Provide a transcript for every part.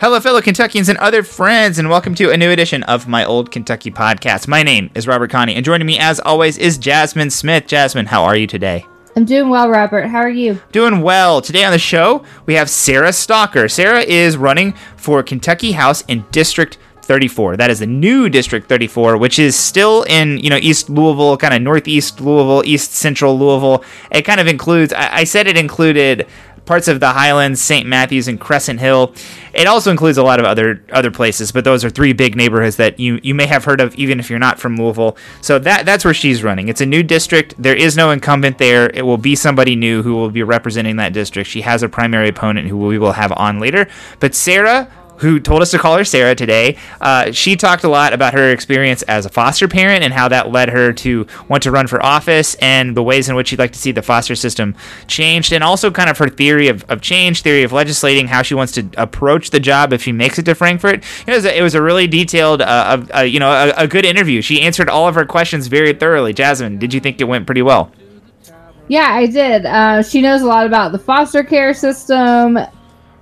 Hello, fellow Kentuckians and other friends, and welcome to a new edition of my Old Kentucky podcast. My name is Robert Connie, and joining me, as always, is Jasmine Smith. Jasmine, how are you today? I'm doing well, Robert. How are you? Doing well. Today on the show, we have Sarah Stalker. Sarah is running for Kentucky House in District 34. That is the new District 34, which is still in you know East Louisville, kind of northeast Louisville, East Central Louisville. It kind of includes. I, I said it included parts of the Highlands, St. Matthews, and Crescent Hill. It also includes a lot of other other places, but those are three big neighborhoods that you you may have heard of, even if you're not from Louisville. So that that's where she's running. It's a new district. There is no incumbent there. It will be somebody new who will be representing that district. She has a primary opponent who we will have on later. But Sarah who told us to call her Sarah today. Uh, she talked a lot about her experience as a foster parent and how that led her to want to run for office and the ways in which she'd like to see the foster system changed, and also kind of her theory of, of change, theory of legislating, how she wants to approach the job if she makes it to Frankfort. It was a, it was a really detailed, uh, uh, you know, a, a good interview. She answered all of her questions very thoroughly. Jasmine, did you think it went pretty well? Yeah, I did. Uh, she knows a lot about the foster care system,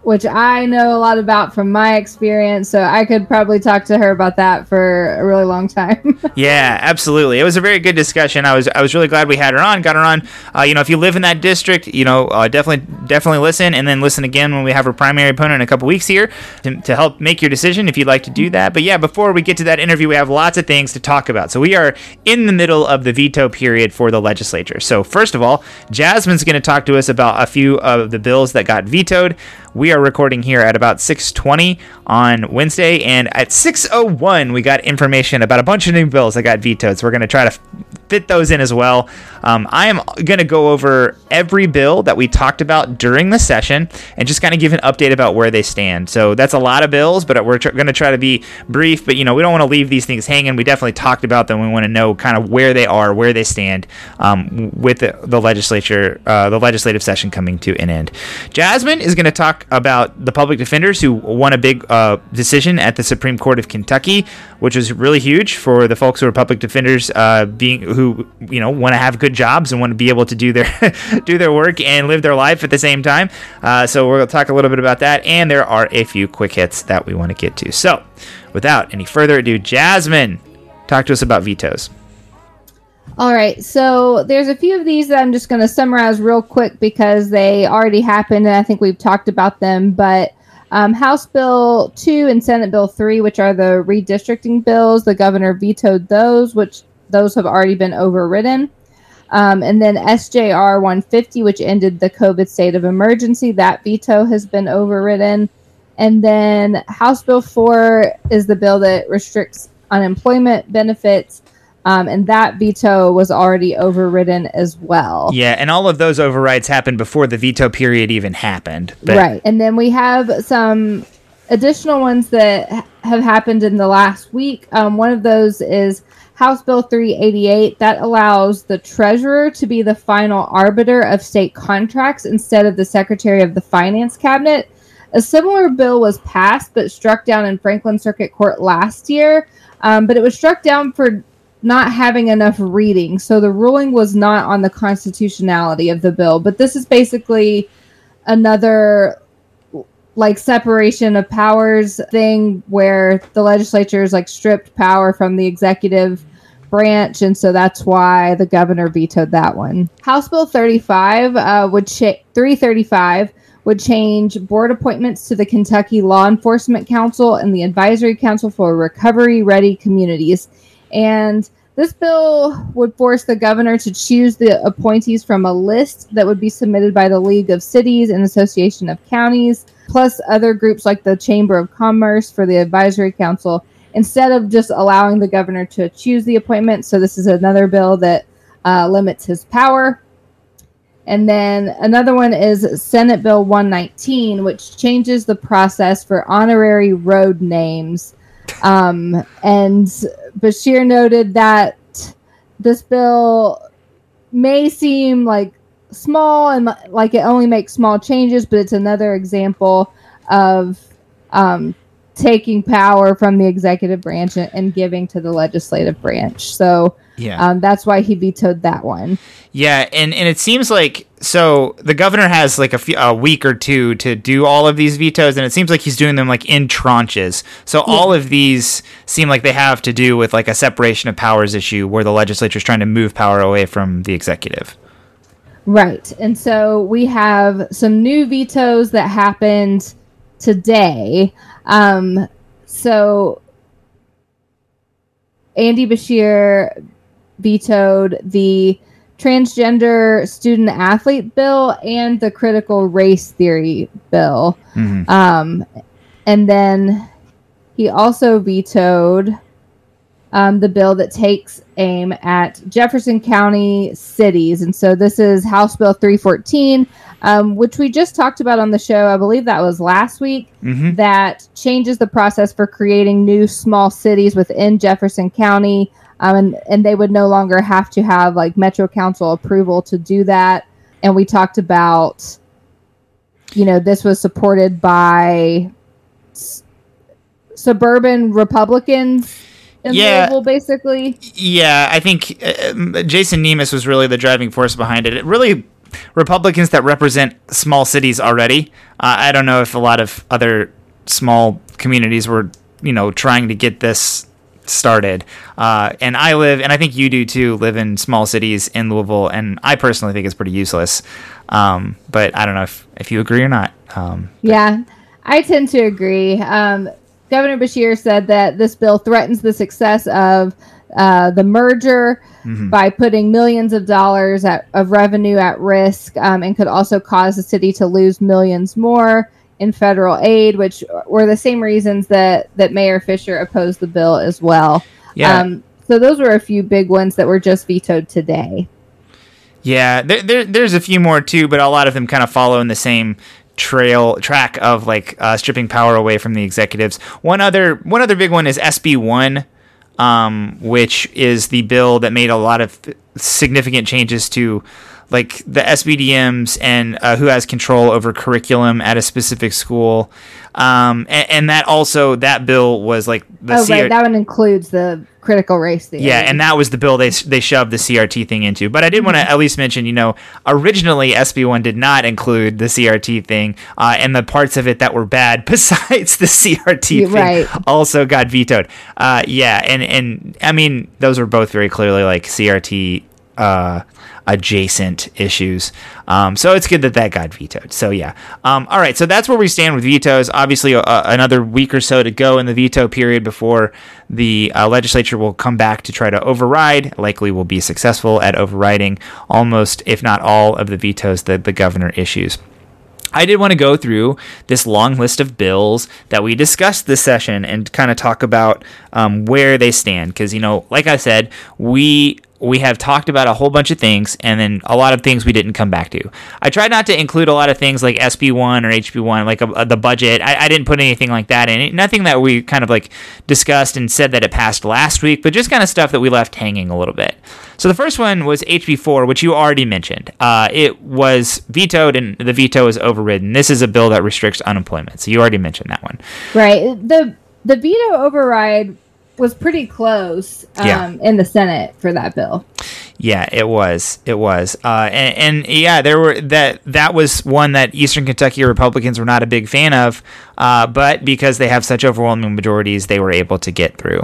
which I know a lot about from my experience. So I could probably talk to her about that for a really long time. yeah, absolutely. It was a very good discussion. I was I was really glad we had her on. Got her on. Uh, you know, if you live in that district, you know, uh, definitely definitely listen, and then listen again when we have our primary opponent in a couple weeks here to, to help make your decision if you'd like to do that. But yeah, before we get to that interview, we have lots of things to talk about. So we are in the middle of the veto period for the legislature. So first of all, Jasmine's going to talk to us about a few of the bills that got vetoed. We are recording here at about 6:20 on Wednesday, and at 6:01 we got information about a bunch of new bills that got vetoed. So we're going to try to fit those in as well. Um, I am going to go over every bill that we talked about during the session and just kind of give an update about where they stand. So that's a lot of bills, but we're tr- going to try to be brief. But you know, we don't want to leave these things hanging. We definitely talked about them. We want to know kind of where they are, where they stand um, with the, the legislature, uh, the legislative session coming to an end. Jasmine is going to talk about the public defenders who won a big uh, decision at the Supreme Court of Kentucky, which was really huge for the folks who are public defenders, uh, being who you know want to have good jobs and want to be able to do their do their work and live their life at the same time. Uh, so to talk a little bit about that, and there are a few quick hits that we want to get to. So, without any further ado, Jasmine, talk to us about vetoes. All right, so there's a few of these that I'm just going to summarize real quick because they already happened and I think we've talked about them. But um, House Bill 2 and Senate Bill 3, which are the redistricting bills, the governor vetoed those, which those have already been overridden. Um, and then SJR 150, which ended the COVID state of emergency, that veto has been overridden. And then House Bill 4 is the bill that restricts unemployment benefits um, and that veto was already overridden as well. Yeah, and all of those overrides happened before the veto period even happened. But- right. And then we have some additional ones that have happened in the last week. Um, one of those is House Bill 388 that allows the treasurer to be the final arbiter of state contracts instead of the secretary of the finance cabinet. A similar bill was passed but struck down in Franklin Circuit Court last year, um, but it was struck down for not having enough reading. So the ruling was not on the constitutionality of the bill, but this is basically another like separation of powers thing where the legislature is like stripped power from the executive branch and so that's why the governor vetoed that one house bill 35 uh, would cha- 335 would change board appointments to the kentucky law enforcement council and the advisory council for recovery ready communities and this bill would force the governor to choose the appointees from a list that would be submitted by the League of Cities and Association of Counties, plus other groups like the Chamber of Commerce for the Advisory Council, instead of just allowing the governor to choose the appointment. So, this is another bill that uh, limits his power. And then another one is Senate Bill 119, which changes the process for honorary road names. Um, and Beshear noted that this bill may seem like small and like it only makes small changes, but it's another example of um, taking power from the executive branch and giving to the legislative branch. So yeah, um, that's why he vetoed that one. Yeah, and and it seems like so the governor has like a, few, a week or two to do all of these vetoes, and it seems like he's doing them like in tranches. So yeah. all of these seem like they have to do with like a separation of powers issue, where the legislature is trying to move power away from the executive. Right, and so we have some new vetoes that happened today. Um, so Andy Beshear vetoed the transgender student athlete bill and the critical race theory bill. Mm-hmm. Um, and then he also vetoed um, the bill that takes aim at Jefferson County cities. And so this is House Bill 314, um, which we just talked about on the show. I believe that was last week, mm-hmm. that changes the process for creating new small cities within Jefferson County um, and and they would no longer have to have like Metro Council approval to do that. And we talked about, you know, this was supported by s- suburban Republicans in yeah, Louisville, basically. Yeah, I think uh, Jason Nemes was really the driving force behind it. It really Republicans that represent small cities already. Uh, I don't know if a lot of other small communities were, you know, trying to get this started. Uh, and I live, and I think you do too, live in small cities in Louisville, and I personally think it's pretty useless. Um, but I don't know if, if you agree or not. Um, yeah, I tend to agree. Um, Governor Beshear said that this bill threatens the success of uh, the merger mm-hmm. by putting millions of dollars at, of revenue at risk um, and could also cause the city to lose millions more in federal aid, which were the same reasons that that Mayor Fisher opposed the bill as well. Yeah. Um, so those were a few big ones that were just vetoed today. Yeah, there, there, there's a few more too, but a lot of them kind of follow in the same trail track of like uh, stripping power away from the executives. One other one other big one is SB one, um, which is the bill that made a lot of significant changes to like the SBDMs and uh, who has control over curriculum at a specific school. Um, and, and, that also that bill was like the oh CR- right that one includes the critical race theory. Yeah, and that was the bill they they shoved the CRT thing into. But I did want to mm-hmm. at least mention, you know, originally SB one did not include the CRT thing, uh, and the parts of it that were bad besides the CRT thing right. also got vetoed. Uh, yeah, and and I mean those were both very clearly like CRT. Uh, adjacent issues. Um, so it's good that that got vetoed. So yeah. Um, all right. So that's where we stand with vetoes. Obviously, uh, another week or so to go in the veto period before the uh, legislature will come back to try to override. Likely will be successful at overriding almost, if not all, of the vetoes that the governor issues. I did want to go through this long list of bills that we discussed this session and kind of talk about um, where they stand. Because, you know, like I said, we we have talked about a whole bunch of things and then a lot of things we didn't come back to. I tried not to include a lot of things like SB1 or HB1, like uh, the budget. I, I, didn't put anything like that in. it. Nothing that we kind of like discussed and said that it passed last week, but just kind of stuff that we left hanging a little bit. So the first one was HB4, which you already mentioned. Uh, it was vetoed and the veto is overridden. This is a bill that restricts unemployment. So you already mentioned that one. Right. The the veto override was pretty close um, yeah. in the Senate for that bill. Yeah, it was. It was. Uh, and, and, yeah, there were that that was one that Eastern Kentucky Republicans were not a big fan of, uh, but because they have such overwhelming majorities, they were able to get through.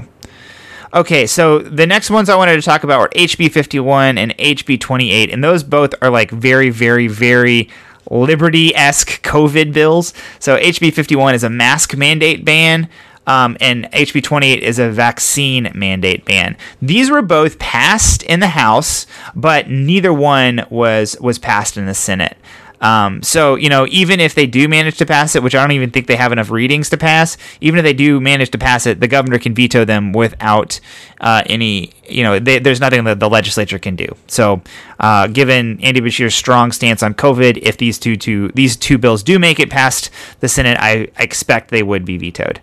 Okay, so the next ones I wanted to talk about were HB 51 and HB 28, and those both are like very, very, very liberty esque COVID bills. So HB 51 is a mask mandate ban. Um, and HB 28 is a vaccine mandate ban. These were both passed in the House, but neither one was was passed in the Senate. Um, so, you know, even if they do manage to pass it, which I don't even think they have enough readings to pass, even if they do manage to pass it, the governor can veto them without uh, any, you know, they, there's nothing that the legislature can do. So, uh, given Andy Beshear's strong stance on COVID, if these two, two these two bills do make it past the Senate, I, I expect they would be vetoed.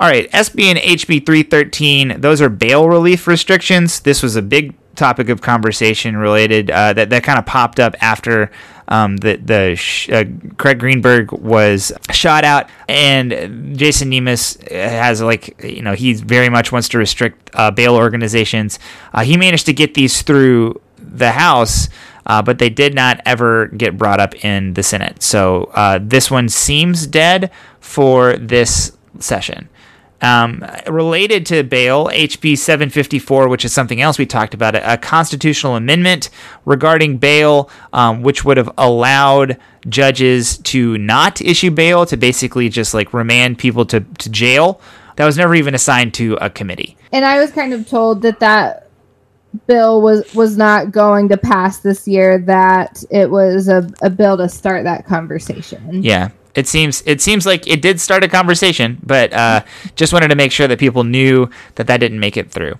All right, SB and HB 313, those are bail relief restrictions. This was a big topic of conversation related uh, that, that kind of popped up after um, the the sh- uh, Craig Greenberg was shot out, and Jason Nemes has like you know he very much wants to restrict uh, bail organizations. Uh, he managed to get these through the House. uh, but they did not ever get brought up in the Senate. So uh, this one seems dead for this session. Um, related to bail, HB 754, which is something else we talked about, a, constitutional amendment regarding bail, um, which would have allowed judges to not issue bail, to basically just like remand people to, to jail. That was never even assigned to a committee. And I was kind of told that that bill was was not going to pass this year that it was a, a bill to start that conversation yeah it seems it seems like it did start a conversation, but uh, just wanted to make sure that people knew that that didn't make it through.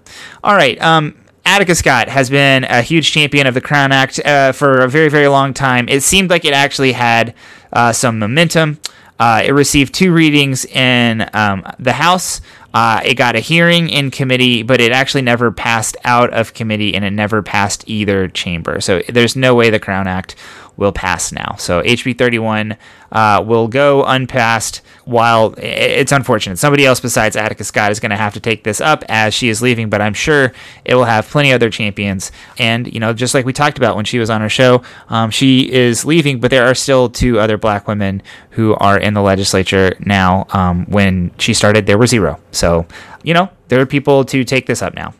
All right. Um, Attica Scott has been a huge champion of the Crown Act uh, for a very, very long time. It seemed like it actually had uh, some momentum. Uh, it received two readings in um, the House. Uh, it got a hearing in committee, but it actually never passed out of committee and it never passed either chamber. So there's no way the Crown Act will pass now. So HB 31 uh, will go unpassed while it's unfortunate. Somebody else besides Attica Scott is going to have to take this up as she is leaving, but I'm sure it will have plenty other champions. And, you know, just like we talked about when she was on our show, um, she is leaving, but there are still two other black women who are in the legislature now. Um, when she started, there were zero. So, you know, there are people to take this up now.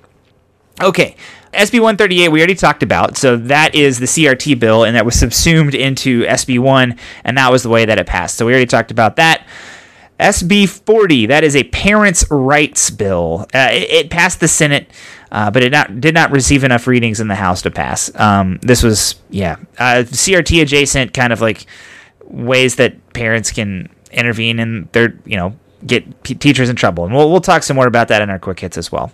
Okay, SB 138 we already talked about, so that is the CRT bill, and that was subsumed into SB 1, and that was the way that it passed. So we already talked about that. SB 40, that is a parents' rights bill. Uh, it, it, passed the Senate, uh, but it not, did not receive enough readings in the House to pass. Um, this was, yeah, uh, CRT adjacent kind of like ways that parents can intervene and they're, you know, get p- teachers in trouble. And we'll, we'll talk some more about that in our quick hits as well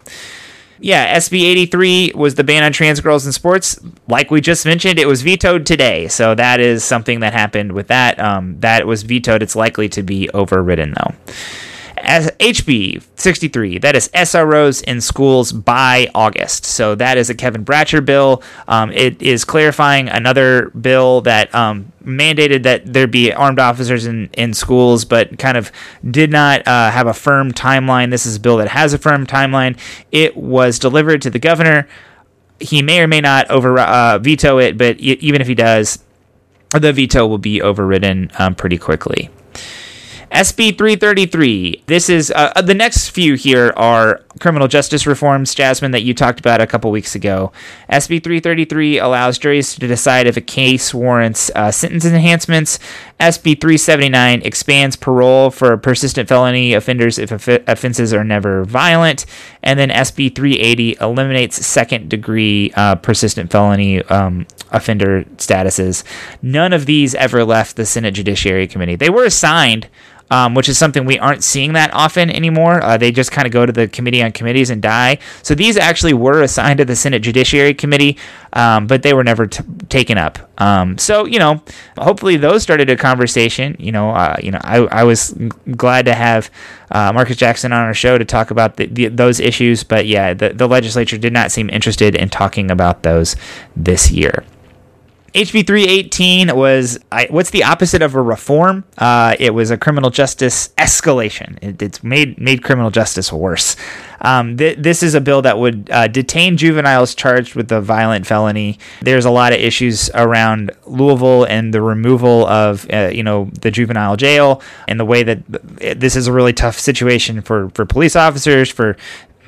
yeah, SB 83 was the ban on trans girls in sports. Like we just mentioned, it was vetoed today. So that is something that happened with that. Um, that was vetoed. It's likely to be overridden, though HB 63, that is SROs in schools by August. So that is a Kevin Bratcher bill. Um, it is clarifying another bill that um, mandated that there be armed officers in, in schools, but kind of did not uh, have a firm timeline. This is a bill that has a firm timeline. It was delivered to the governor. He may or may not over uh, veto it, but even if he does, the veto will be overridden um, pretty quickly. SB 333. This is uh, uh, the next few here are criminal justice reforms, Jasmine, that you talked about a couple weeks ago. SB 333 allows juries to decide if a case warrants uh, sentence enhancements. SB 379 expands parole for persistent felony offenders if off- offenses are never violent. And then SB 380 eliminates second degree uh, persistent felony um, offender statuses. None of these ever left the Senate Judiciary Committee. They were assigned um, which is something we aren't seeing that often anymore. Uh, they just kind of go to the committee on committees and die. So these actually were assigned to the Senate Judiciary Committee, um, but they were never t- taken up. Um, so you know, hopefully those started a conversation. You know, uh, you know, I, I was glad to have uh, Marcus Jackson on our show to talk about the, the, those issues, but yeah, the, the legislature did not seem interested in talking about those this year. HB 318 was I, what's the opposite of a reform? Uh, it was a criminal justice escalation. It, it's made made criminal justice worse. Um, th- this is a bill that would uh, detain juveniles charged with a violent felony. There's a lot of issues around Louisville and the removal of uh, you know the juvenile jail and the way that this is a really tough situation for for police officers for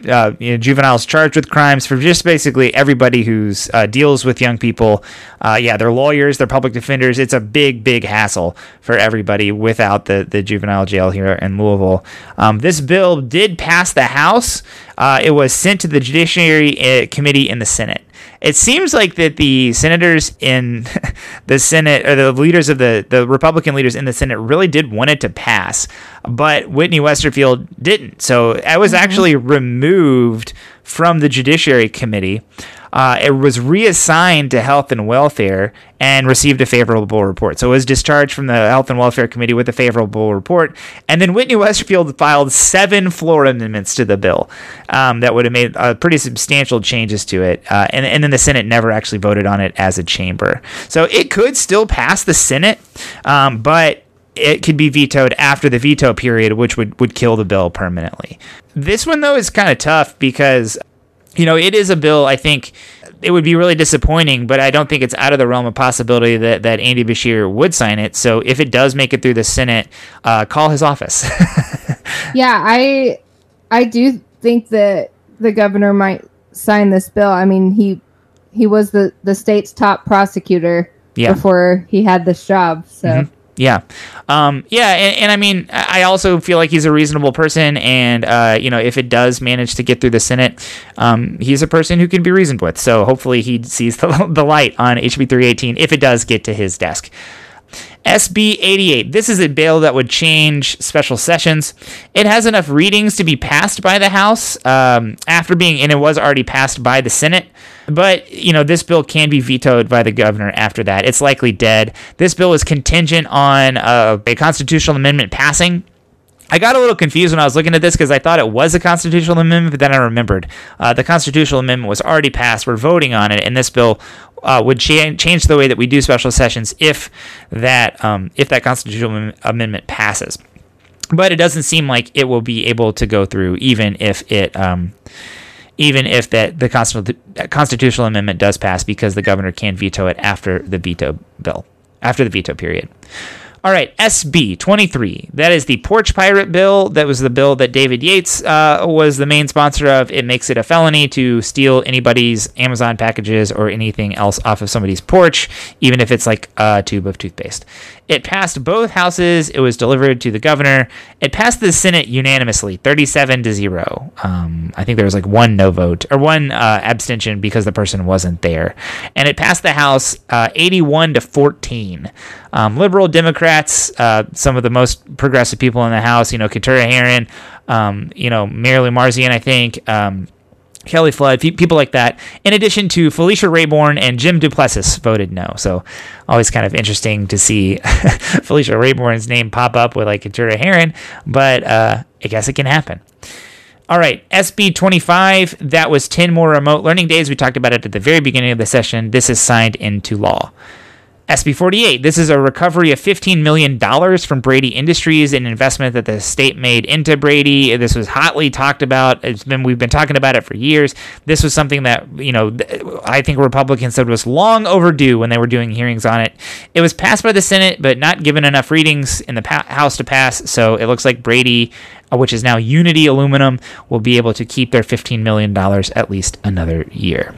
uh, you know, juveniles charged with crimes for just basically everybody who's uh, deals with young people. Uh, yeah, they're lawyers, they're public defenders. It's a big, big hassle for everybody without the, the juvenile jail here in Louisville. Um, this bill did pass the House. Uh, it was sent to the Judiciary uh, Committee in the Senate it seems like that the senators in the Senate or the leaders of the the Republican leaders in the Senate really did want it to pass, but Whitney Westerfield didn't. So I was mm-hmm. actually removed from the Judiciary Committee. Uh, it was reassigned to Health and Welfare and received a favorable report. So it was discharged from the Health and Welfare Committee with a favorable report. And then Whitney Westerfield filed seven floor amendments to the bill um, that would have made uh, pretty substantial changes to it. Uh, and, and then the Senate never actually voted on it as a chamber. So it could still pass the Senate, um, but it could be vetoed after the veto period, which would, would kill the bill permanently. This one, though, is kind of tough because you know, it is a bill, I think, it would be really disappointing, but I don't think it's out of the realm of possibility that, that Andy Beshear would sign it. So if it does make it through the Senate, uh, call his office. yeah, I I do think that the governor might sign this bill. I mean, he he was the the state's top prosecutor yeah. before he had this job. So. Mm-hmm. Yeah, um, yeah, and, and, I mean, I also feel like he's a reasonable person, and uh, you know, if it does manage to get through the Senate, um, he's a person who can be reasoned with. So hopefully, he sees the, the light on HB 318 if it does get to his desk. SB 88. This is a bill that would change special sessions. It has enough readings to be passed by the House um, after being, and it was already passed by the Senate. But, you know, this bill can be vetoed by the governor after that. It's likely dead. This bill is contingent on uh, a constitutional amendment passing. I got a little confused when I was looking at this because I thought it was a constitutional amendment, but then I remembered uh, the constitutional amendment was already passed. We're voting on it, and this bill uh, would cha- change the way that we do special sessions if that um, if that constitutional amendment passes. But it doesn't seem like it will be able to go through, even if it. Um, even if that the constitutional amendment does pass, because the governor can veto it after the veto bill, after the veto period. All right, SB 23. That is the Porch Pirate Bill. That was the bill that David Yates uh, was the main sponsor of. It makes it a felony to steal anybody's Amazon packages or anything else off of somebody's porch, even if it's like a tube of toothpaste. It passed both houses. It was delivered to the governor. It passed the Senate unanimously, 37 to 0. Um, I think there was like one no vote or one uh, abstention because the person wasn't there. And it passed the House uh, 81 to 14. Um, liberal Democrats, uh, some of the most progressive people in the House, you know, Keturah Herron, um, you know, Mary Lou Marzian, I think, um, Kelly Flood, people like that, in addition to Felicia Rabourn and Jim Duplessis voted no. So always kind of interesting to see Felicia Rabourn's name pop up with like Keturah Herron, but uh, I guess it can happen. All right, SB 25, that was 10 more remote learning days. We talked about it at the very beginning of the session. This is signed into law. SB 48. This is a recovery of $15 million from Braidy Industries, an investment that the state made into Braidy. This was hotly talked about. It's been we've been talking about it for years. This was something that, you know, I think Republicans said was long overdue when they were doing hearings on it. It was passed by the Senate, but not given enough readings in the House to pass. So it looks like Braidy, uh, which is now Unity Aluminum, will be able to keep their $15 million at least another year.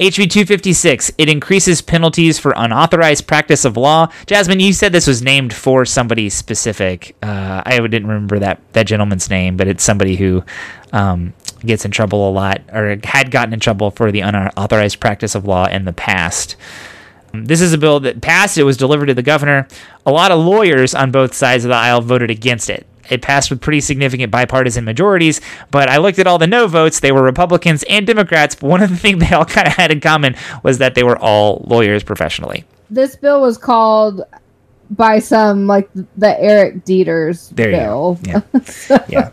HB 256, it increases penalties for unauthorized practice of law. Jasmine, you said this was named for somebody specific. Uh, I didn't remember that, that gentleman's name, but it's somebody who um, gets in trouble a lot or had gotten in trouble for the unauthorized practice of law in the past. This is a bill that passed. It was delivered to the governor. A lot of lawyers on both sides of the aisle voted against it. It passed with pretty significant bipartisan majorities, but I looked at all the no votes. They were Republicans and Democrats, but one of the things they all kind of had in common was that they were all lawyers professionally. This bill was called by some like the Eric Deters there bill. Yeah. yeah.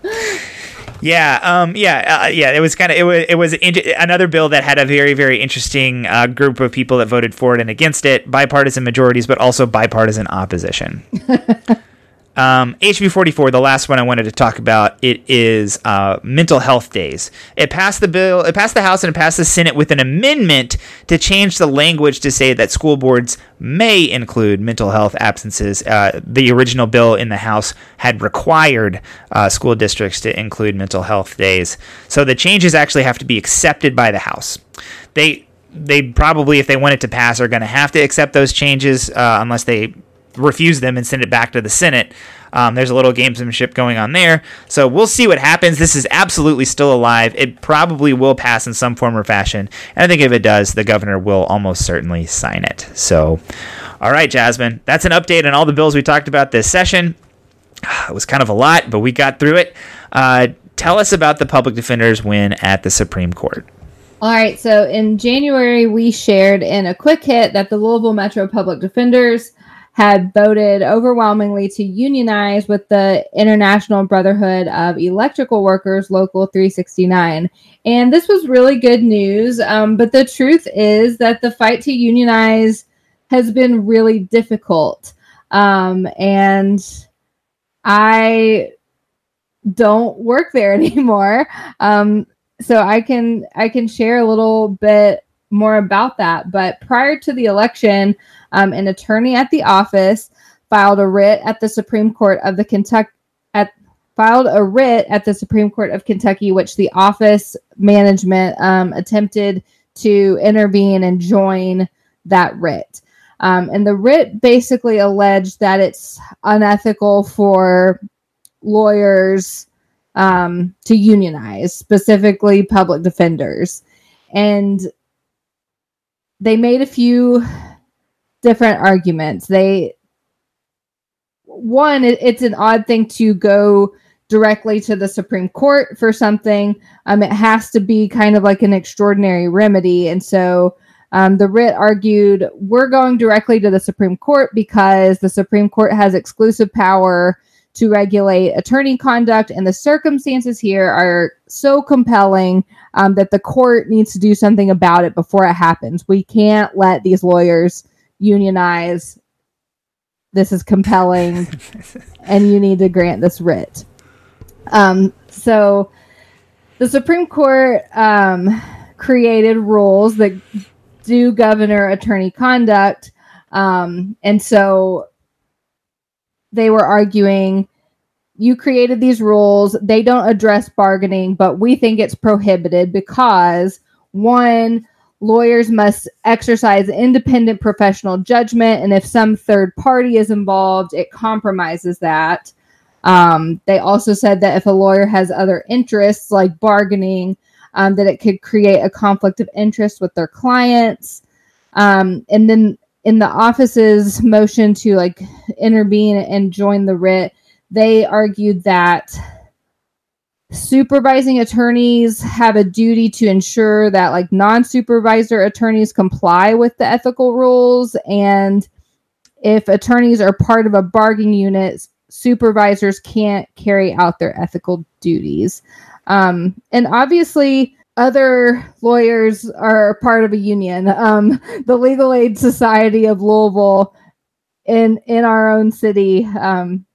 Yeah, um, yeah, uh, yeah. It was kind of it was it was in- another bill that had a very very interesting uh, group of people that voted for it and against it, bipartisan majorities, but also bipartisan opposition. Um, HB 44, the last one I wanted to talk about, it is uh, mental health days. It passed the bill, it passed the House and it passed the Senate with an amendment to change the language to say that school boards may include mental health absences. Uh, the original bill in the House had required uh, school districts to include mental health days. So the changes actually have to be accepted by the House. They they probably, if they want it to pass, are going to have to accept those changes uh, unless they refuse them and send it back to the Senate. Um, there's a little gamesmanship going on there. So we'll see what happens. This is absolutely still alive. It probably will pass in some form or fashion. And I think if it does, the governor will almost certainly sign it. So, all right, Jasmine, that's an update on all the bills we talked about this session. It was kind of a lot, but we got through it. Uh, tell us about the public defender's win at the Supreme Court. All right, so in January, we shared in a quick hit that the Louisville Metro Public Defenders had voted overwhelmingly to unionize with the International Brotherhood of Electrical Workers Local 369. And this was really good news. Um, but the truth is that the fight to unionize has been really difficult. Um, and I don't work there anymore. Um, so I can I can share a little bit more about that. But prior to the election, um, an attorney at the office filed a writ at the Supreme Court of the Kentucky at filed a writ at the Supreme Court of Kentucky, which the office management um, attempted to intervene and join that writ. Um, and the writ basically alleged that it's unethical for lawyers um, to unionize, specifically public defenders. And they made a few different arguments. They, one, it, it's an odd thing to go directly to the Supreme Court for something. Um, it has to be kind of like an extraordinary remedy. And so um, the writ argued we're going directly to the Supreme Court because the Supreme Court has exclusive power to regulate attorney conduct, and the circumstances here are so compelling um, that the court needs to do something about it before it happens. We can't let these lawyers unionize. This is compelling, and you need to grant this writ. Um, so the Supreme Court um, created rules that do governor attorney conduct. Um, and so they were arguing you created these rules. They don't address bargaining, but we think it's prohibited because one, lawyers must exercise independent professional judgment. And if some third party is involved, it compromises that. Um, they also said that if a lawyer has other interests like bargaining, um, that it could create a conflict of interest with their clients. Um, and then in the office's motion to like intervene and join the writ, they argued that supervising attorneys have a duty to ensure that like non-supervisor attorneys comply with the ethical rules and if attorneys are part of a bargaining unit supervisors can't carry out their ethical duties um, and obviously, other lawyers are part of a union. Um, the Legal Aid Society of Louisville, in in our own city, um,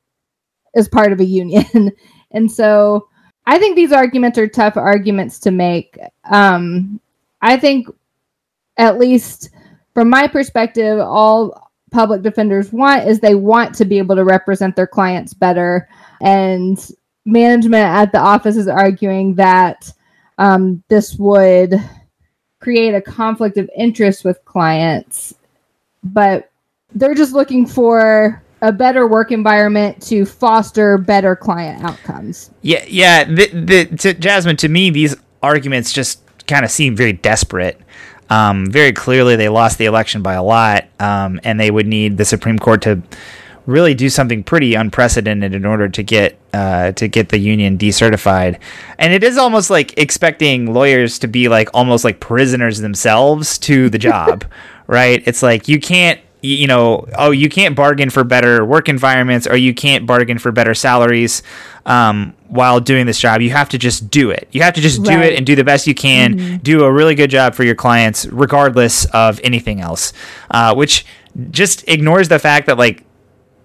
is part of a union, and so I think these arguments are tough arguments to make. Um, I think, at least from my perspective, all public defenders want is they want to be able to represent their clients better and management at the office is arguing that um, this would create a conflict of interest with clients, but they're just looking for a better work environment to foster better client outcomes. Yeah, yeah. The, the, to Jasmine, to me, these arguments just kind of seem very desperate. Um, very clearly, they lost the election by a lot, um, and they would need the Supreme Court to really do something pretty unprecedented in order to get uh, to get the union decertified. And it is almost like expecting lawyers to be like almost like prisoners themselves to the job, right? It's like you can't you know, oh, you can't bargain for better work environments or you can't bargain for better salaries um, while doing this job. You have to just do it. You have to just right. do it and do the best you can, mm-hmm. do a really good job for your clients, regardless of anything else, uh, which just ignores the fact that, like,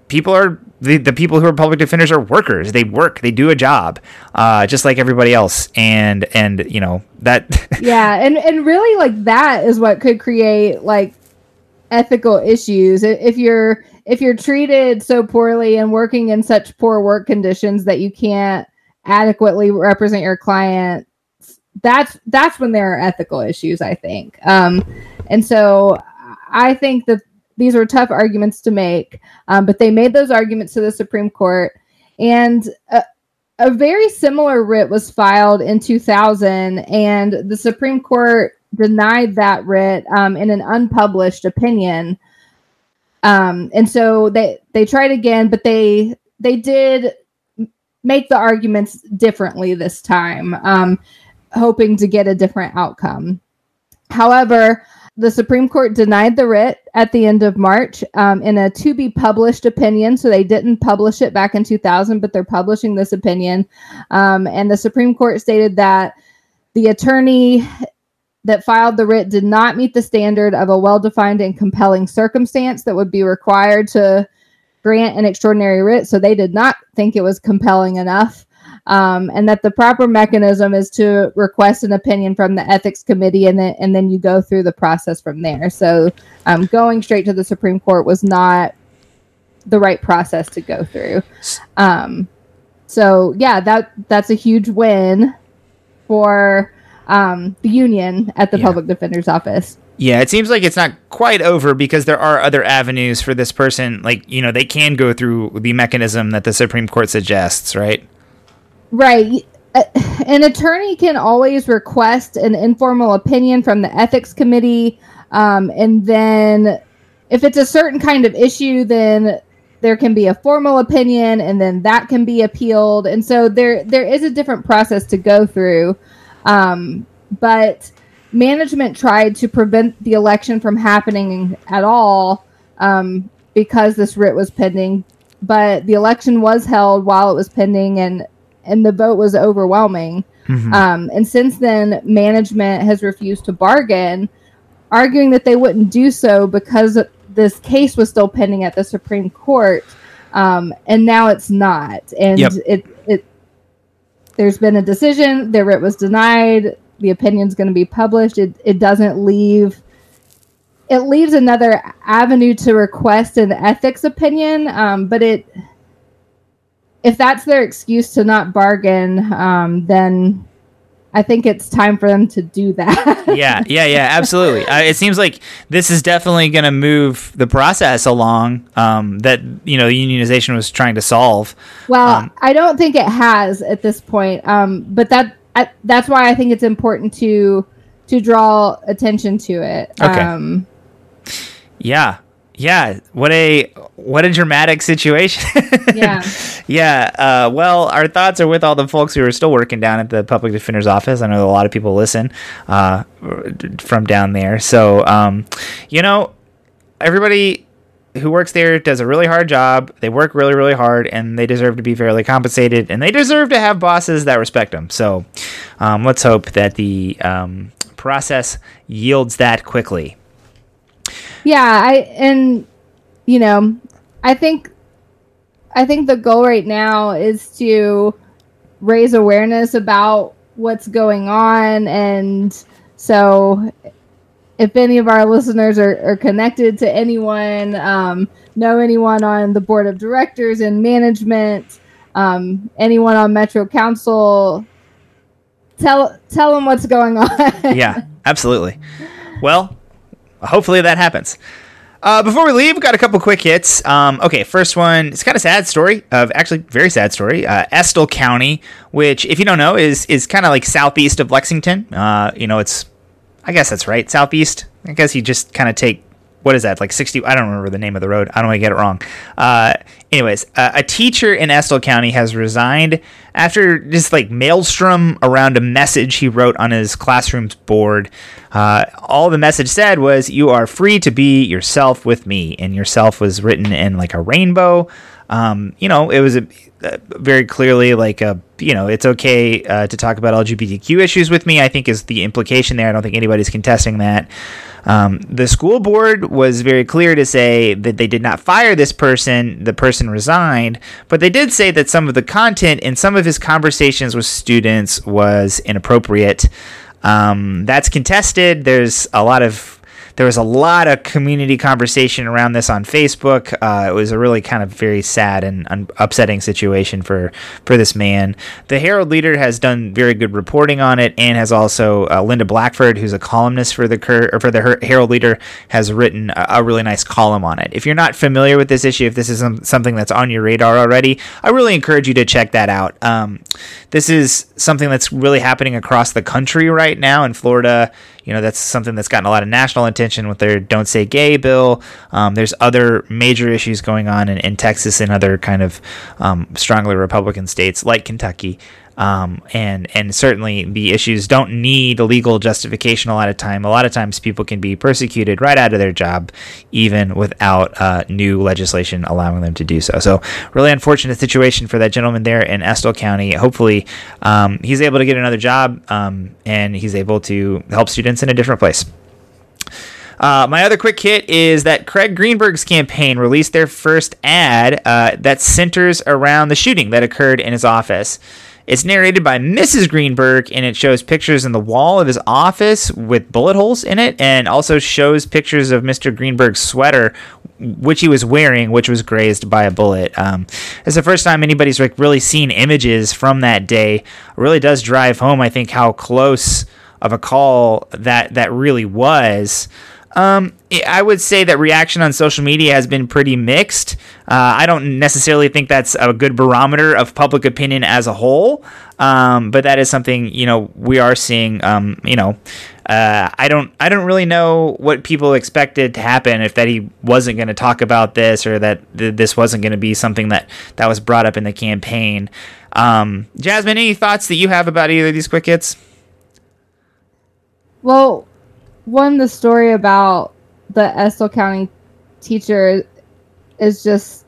people are the, the people who are public defenders are workers they work they do a job uh, just like everybody else and and you know that yeah and and really like that is what could create like ethical issues if you're if you're treated so poorly and working in such poor work conditions that you can't adequately represent your client that's that's when there are ethical issues i think um and so i think that these were tough arguments to make, um, but they made those arguments to the Supreme Court. And a, a very similar writ was filed in 2000, and the Supreme Court denied that writ um, in an unpublished opinion. Um, and so they they tried again, but they they did make the arguments differently this time, um, hoping to get a different outcome. However, the Supreme Court denied the writ at the end of March um, in a to be published opinion. So they didn't publish it back in 2000, but they're publishing this opinion. Um, and the Supreme Court stated that the attorney that filed the writ did not meet the standard of a well defined and compelling circumstance that would be required to grant an extraordinary writ. So they did not think it was compelling enough. um, and that the proper mechanism is to request an opinion from the ethics committee, and then and then you go through the process from there. So, um, going straight to the Supreme Court was not the right process to go through. Um, so yeah, that that's a huge win for um, the union at the Yeah. public defender's office. Yeah, it seems like it's not quite over because there are other avenues for this person. Like, you know, they can go through the mechanism that the Supreme Court suggests, right? Right. Uh, An attorney can always request an informal opinion from the ethics committee. Um, and then if it's a certain kind of issue, then there can be a formal opinion and then that can be appealed. And so there, there is a different process to go through. Um, but management tried to prevent the election from happening at all um, because this writ was pending. But the election was held while it was pending, and and the vote was overwhelming. Um, and since then, management has refused to bargain, arguing that they wouldn't do so because this case was still pending at the Supreme Court, um, and now it's not. And Yep. it there's been a decision. The writ was denied. The opinion's going to be published. It it doesn't leave. It leaves another avenue to request an ethics opinion, um, but it if that's their excuse to not bargain, um, then I think it's time for them to do that. yeah, yeah, yeah, absolutely. Uh, it seems like this is definitely going to move the process along um, that, you know, unionization was trying to solve. Well, Um, I don't think it has at this point, um, but that I, that's why I think it's important to to draw attention to it. Okay. Um, Yeah. Yeah, what a what a dramatic situation. Yeah. yeah. Uh, well, our thoughts are with all the folks who are still working down at the public defender's office. I know a lot of people listen uh, from down there. So, um, you know, everybody who works there does a really hard job. They work really, really hard, and they deserve to be fairly compensated, and they deserve to have bosses that respect them. So, um, let's hope that the um, process yields that quickly. Yeah, I and you know, I think I think the goal right now is to raise awareness about what's going on and so if any of our listeners are, are connected to anyone um, know anyone on the board of directors and management um, anyone on metro council tell tell them what's going on yeah, absolutely. Well, hopefully that happens. Uh, before we leave, got a couple quick hits. Um, okay, first one, it's kind of sad story of actually very sad story. Uh, Estill County, which if you don't know is is kind of like southeast of Lexington. Uh, you know, it's I guess that's right, southeast. I guess you just kind of take what is that like 60 i don't remember the name of the road. I don't want to get it wrong. Uh, anyways uh, a teacher in estill county has resigned after just like maelstrom around a message he wrote on his classroom's board. Uh, all the message said was you are free to be yourself with me and yourself was written in like a rainbow. Um, you know it was a, very clearly like a you know it's okay uh, to talk about lgbtq issues with me i think is the implication there i don't think anybody's contesting that um, the school board was very clear to say that they did not fire this person. The person resigned, but they did say that some of the content in some of his conversations with students was inappropriate. Um, that's contested. There's a lot of there was a lot of community conversation around this on Facebook. Uh, it was a really kind of very sad and un- upsetting situation for for this man. The Herald Leader has done very good reporting on it, and has also uh, Linda Blackford, who's a columnist for the Cur- or for the Her- Herald Leader, has written a, a really nice column on it. If you're not familiar with this issue, if this is some, something that's on your radar already, I really encourage you to check that out. Um, this is something that's really happening across the country right now in Florida. You know, that's something that's gotten a lot of national attention with their Don't Say Gay bill. Um, there's other major issues going on in, in Texas and other kind of um, strongly Republican states like Kentucky. Um, and and certainly the issues don't need legal justification a lot of time. A lot of times people can be persecuted right out of their job, even without uh, new legislation allowing them to do so. So really unfortunate situation for that gentleman there in Estill County. Hopefully um, he's able to get another job um, and he's able to help students in a different place. Uh, my other quick hit is that Craig Greenberg's campaign released their first ad uh, that centers around the shooting that occurred in his office. It's narrated by Mrs. Greenberg, and it shows pictures in the wall of his office with bullet holes in it, and also shows pictures of Mr. Greenberg's sweater, which he was wearing, which was grazed by a bullet. Um, it's the first time anybody's like really seen images from that day. It really does drive home, I think, how close of a call that that really was. Um, I would say that reaction on social media has been pretty mixed. Uh, I don't necessarily think that's a good barometer of public opinion as a whole, um, but that is something you know we are seeing. Um, you know, uh, I don't I don't really know what people expected to happen if that he wasn't going to talk about this or that th- this wasn't going to be something that that was brought up in the campaign. Um, Jasmine, any thoughts that you have about either of these quick hits? Well, one the story about the Estill County teacher is just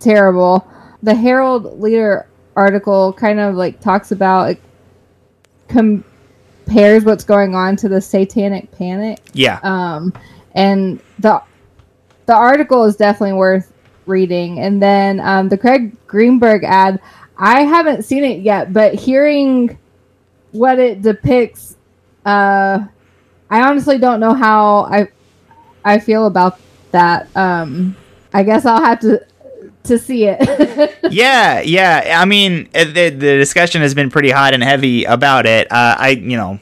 terrible. The Herald Leader article kind of like talks about it compares what's going on to the satanic panic. Yeah. Um and the the article is definitely worth reading. And then um, the Craig Greenberg ad, I haven't seen it yet, but hearing what it depicts uh I honestly don't know how I I feel about that. Um, I guess I'll have to to see it. yeah, yeah. I mean, the, the discussion has been pretty hot and heavy about it. Uh, I, you know,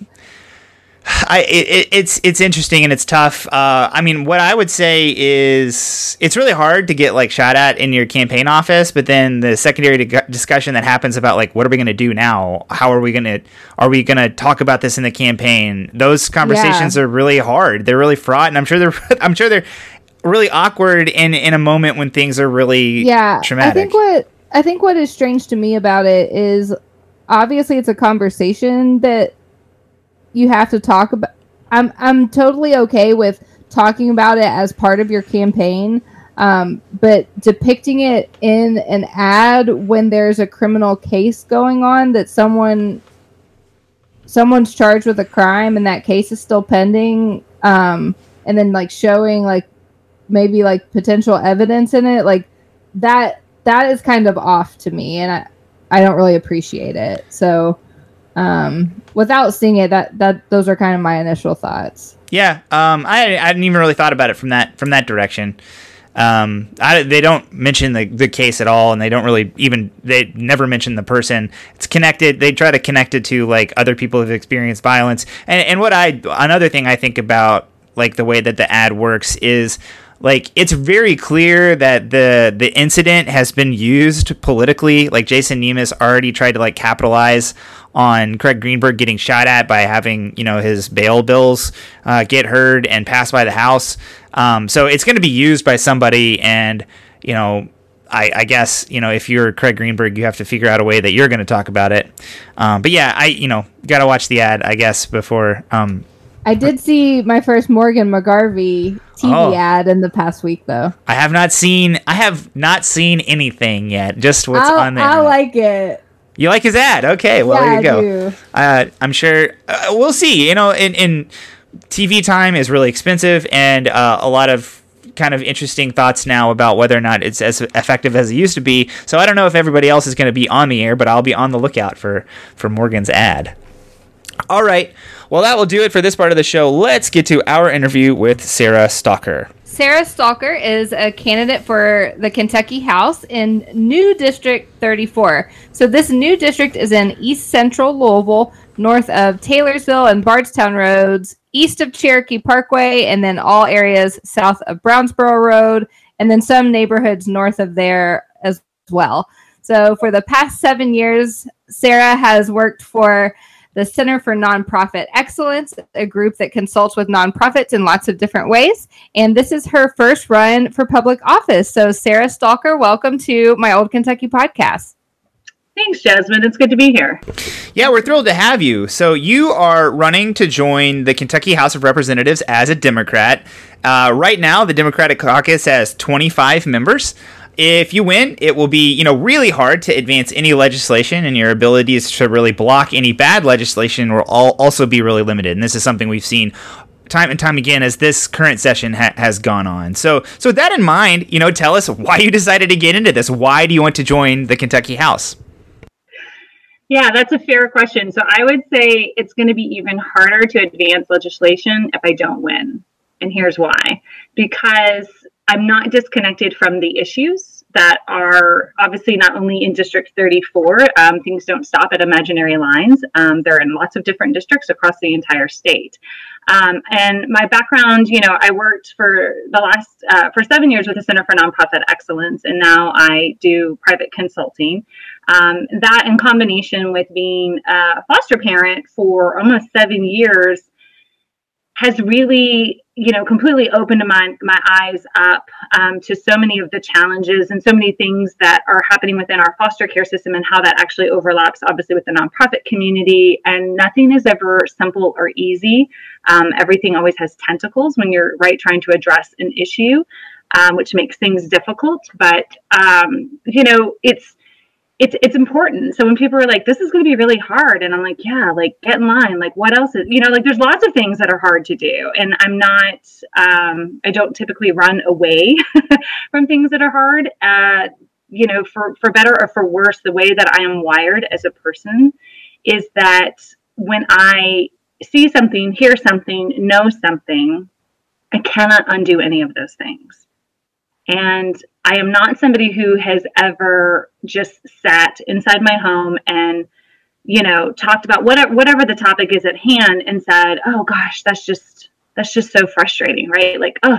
I it, it's it's interesting and it's tough. Uh, I mean, what I would say is it's really hard to get like shot at in your campaign office, but then the secondary discussion that happens about like what are we going to do now? How are we going to are we going to talk about this in the campaign? Those conversations yeah. are really hard. They're really fraught, and I'm sure they're I'm sure they're really awkward in in a moment when things are really yeah traumatic. I think what I think what is strange to me about it is obviously it's a conversation that you have to talk about. I'm I'm totally okay with talking about it as part of your campaign, um, but depicting it in an ad when there's a criminal case going on that someone someone's charged with a crime and that case is still pending, um, and then like showing like maybe like potential evidence in it, like that that is kind of off to me, and I I don't really appreciate it. So um, without seeing it, that that those are kind of my initial thoughts. Yeah, um, I I hadn't even really thought about it from that from that direction. Um, I, they don't mention the, the case at all, and they don't really even they never mention the person. It's connected. They try to connect it to like other people who've experienced violence. And and what I another thing I think about like the way that the ad works is like it's very clear that the the incident has been used politically. Like Jason Nemes already tried to like capitalize on Craig Greenberg getting shot at by having you know his bail bills uh, get heard and passed by the House. Um, so it's going to be used by somebody, and you know. I, I, guess you know if you're Craig Greenberg, you have to figure out a way that you're going to talk about it. Um, but yeah, I you know got to watch the ad, I guess, before um, I did see my first Morgan McGarvey TV oh. ad in the past week, though. I have not seen. I have not seen anything yet. Just what's I'll, on there. I like it. You like his ad? Okay, well yeah, there you go. Uh, I'm sure uh, we'll see. You know, in, in TV time is really expensive, and uh, a lot of kind of interesting thoughts now about whether or not it's as effective as it used to be. So I don't know if everybody else is going to be on the air, but I'll be on the lookout for for Morgan's ad. All right. Well, that will do it for this part of the show. Let's get to our interview with Sarah Stalker. Sarah Stalker is a candidate for the Kentucky House in New District 34. So, this new district is in east central Louisville, north of Taylorsville and Bardstown roads, east of Cherokee Parkway, and then all areas south of Brownsboro Road, and then some neighborhoods north of there as well. So, for the past seven years, Sarah has worked for the Center for Nonprofit Excellence, a group that consults with nonprofits in lots of different ways. And this is her first run for public office. So, Sarah Stalker, welcome to my Old Kentucky podcast. Thanks, Jasmine. It's good to be here. Yeah, we're thrilled to have you. So, you are running to join the Kentucky House of Representatives as a Democrat. Uh, right now, the Democratic caucus has 25 members if you win, it will be, you know, really hard to advance any legislation and your abilities to really block any bad legislation will all also be really limited. And this is something we've seen time and time again as this current session ha- has gone on. So, so with that in mind, you know, tell us why you decided to get into this. Why do you want to join the Kentucky House? Yeah, that's a fair question. So I would say it's going to be even harder to advance legislation if I don't win. And here's why because I'm not disconnected from the issues that are obviously not only in District 34, um, things don't stop at imaginary lines. Um, they're in lots of different districts across the entire state. Um, and my background, you know, I worked for the last, uh, for seven years with the Center for Nonprofit Excellence, and now I do private consulting. Um, that in combination with being a foster parent for almost seven years has really you know completely opened my my eyes up um, to so many of the challenges and so many things that are happening within our foster care system and how that actually overlaps obviously with the nonprofit community. And nothing is ever simple or easy. Um, everything always has tentacles when you're right trying to address an issue um, which makes things difficult. But um, you know it's it's it's important. So when people are like, "This is going to be really hard," and I'm like, "Yeah, like get in line. Like what else is you know like there's lots of things that are hard to do, and I'm not um, I don't typically run away from things that are hard. Uh, you know, for for better or for worse, the way that I am wired as a person is that when I see something, hear something, know something, I cannot undo any of those things. And I am not somebody who has ever just sat inside my home and, you know, talked about whatever whatever the topic is at hand and said, "Oh gosh, that's just that's just so frustrating," right? Like, oh,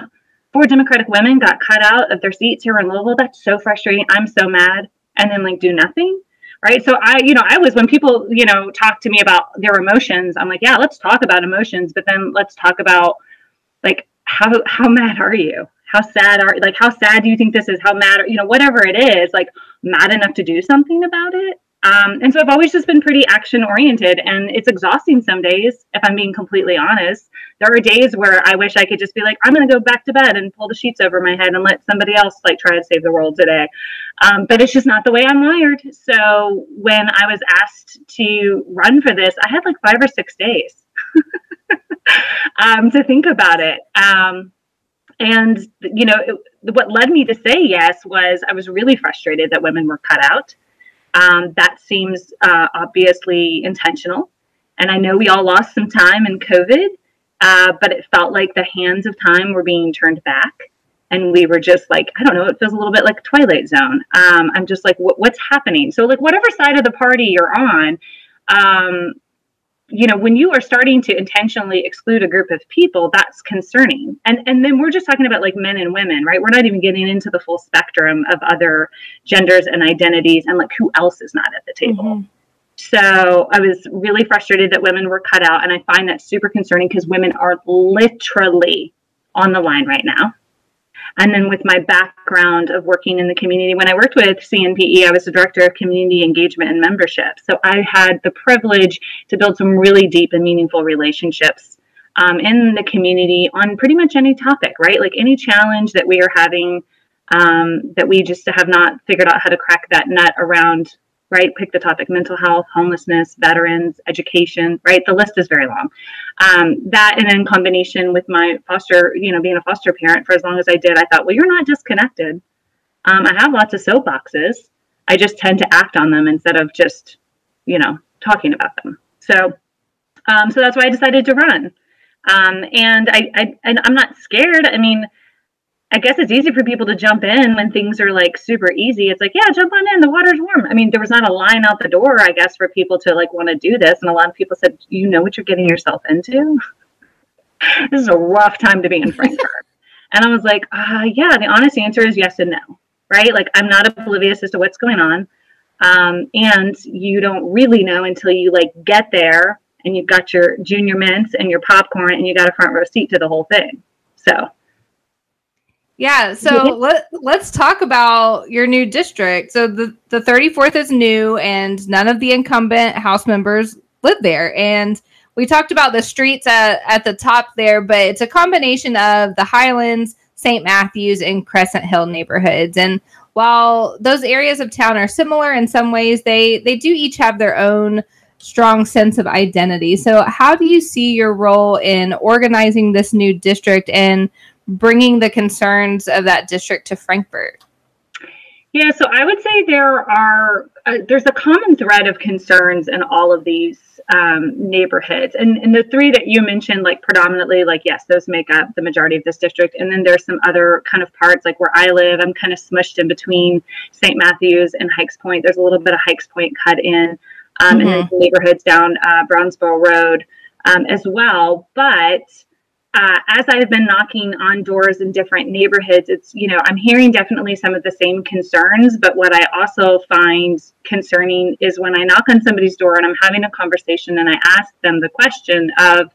four Democratic women got cut out of their seats here in Louisville. That's so frustrating. I'm so mad, and then like do nothing, right? So I, you know, I was when people, you know, talk to me about their emotions. I'm like, yeah, let's talk about emotions, but then let's talk about like how how mad are you? How sad are like how sad do you think this is? How mad are, you know whatever it is like mad enough to do something about it? Um, and so i've always just been pretty action oriented and it's exhausting some days if i'm being completely honest. There are days where i wish i could just be like i'm going to go back to bed and pull the sheets over my head and let somebody else like try to save the world today. Um, but it's just not the way i'm wired. So when i was asked to run for this i had like five or six days um, to think about it. Um, and you know it, what led me to say yes was i was really frustrated that women were cut out. Um, that seems uh, obviously intentional. And i know we all lost some time in covid uh, but it felt like the hands of time were being turned back. And we were just like i don't know it feels a little bit like twilight zone. Um, i'm just like what's happening? So like whatever side of the party you're on um, you know when you are starting to intentionally exclude a group of people that's concerning. And and then we're just talking about like men and women right? We're not even getting into the full spectrum of other genders and identities and like who else is not at the table. Mm-hmm. so i was really frustrated that women were cut out and i find that super concerning because women are literally on the line right now and then with my background of working in the community, when I worked with CNPE, I was the director of community engagement and membership. So I had the privilege to build some really deep and meaningful relationships um, in the community on pretty much any topic, right? Like any challenge that we are having um, that we just have not figured out how to crack that nut around right? Pick the topic mental health, homelessness, veterans, education, right? The list is very long. Um, that and in combination with my foster, you know, being a foster parent for as long as I did, I thought, well, you're not disconnected. Um, I have lots of soapboxes. I just tend to act on them instead of just, you know, talking about them. So, um, so that's why I decided to run. Um, and I, I, and I'm not scared. I mean, I guess it's easy for people to jump in when things are like super easy. It's like, yeah, jump on in. The water's warm. I mean, there was not a line out the door, I guess, for people to like want to do this. And a lot of people said, you know what you're getting yourself into? this is a rough time to be in Frankfort. and I was like, uh, yeah, the honest answer is yes and no, right? Like, I'm not oblivious as to what's going on. Um, and you don't really know until you like get there and you've got your junior mints and your popcorn and you got a front row seat to the whole thing. So, yeah, so let, let's talk about your new district. So the, the 34th is new and none of the incumbent house members live there. And we talked about the streets at, at the top there, but it's a combination of the Highlands, St. Matthews, and Crescent Hill neighborhoods. And while those areas of town are similar in some ways, they they do each have their own strong sense of identity. So how do you see your role in organizing this new district and bringing the concerns of that district to Frankfort? Yeah, so I would say there are uh, there's a common thread of concerns in all of these um, neighborhoods, and and the three that you mentioned, like predominantly, like yes, those make up the majority of this district, and then there's some other kind of parts, like where I live, I'm kind of smushed in between St. Matthews and Hikes Point. There's a little bit of Hikes Point cut in, um, mm-hmm. and then neighborhoods down uh, Brownsboro Road um, as well, but uh, as I've been knocking on doors in different neighborhoods, it's, you know, I'm hearing definitely some of the same concerns. But what I also find concerning is when I knock on somebody's door and I'm having a conversation and I ask them the question of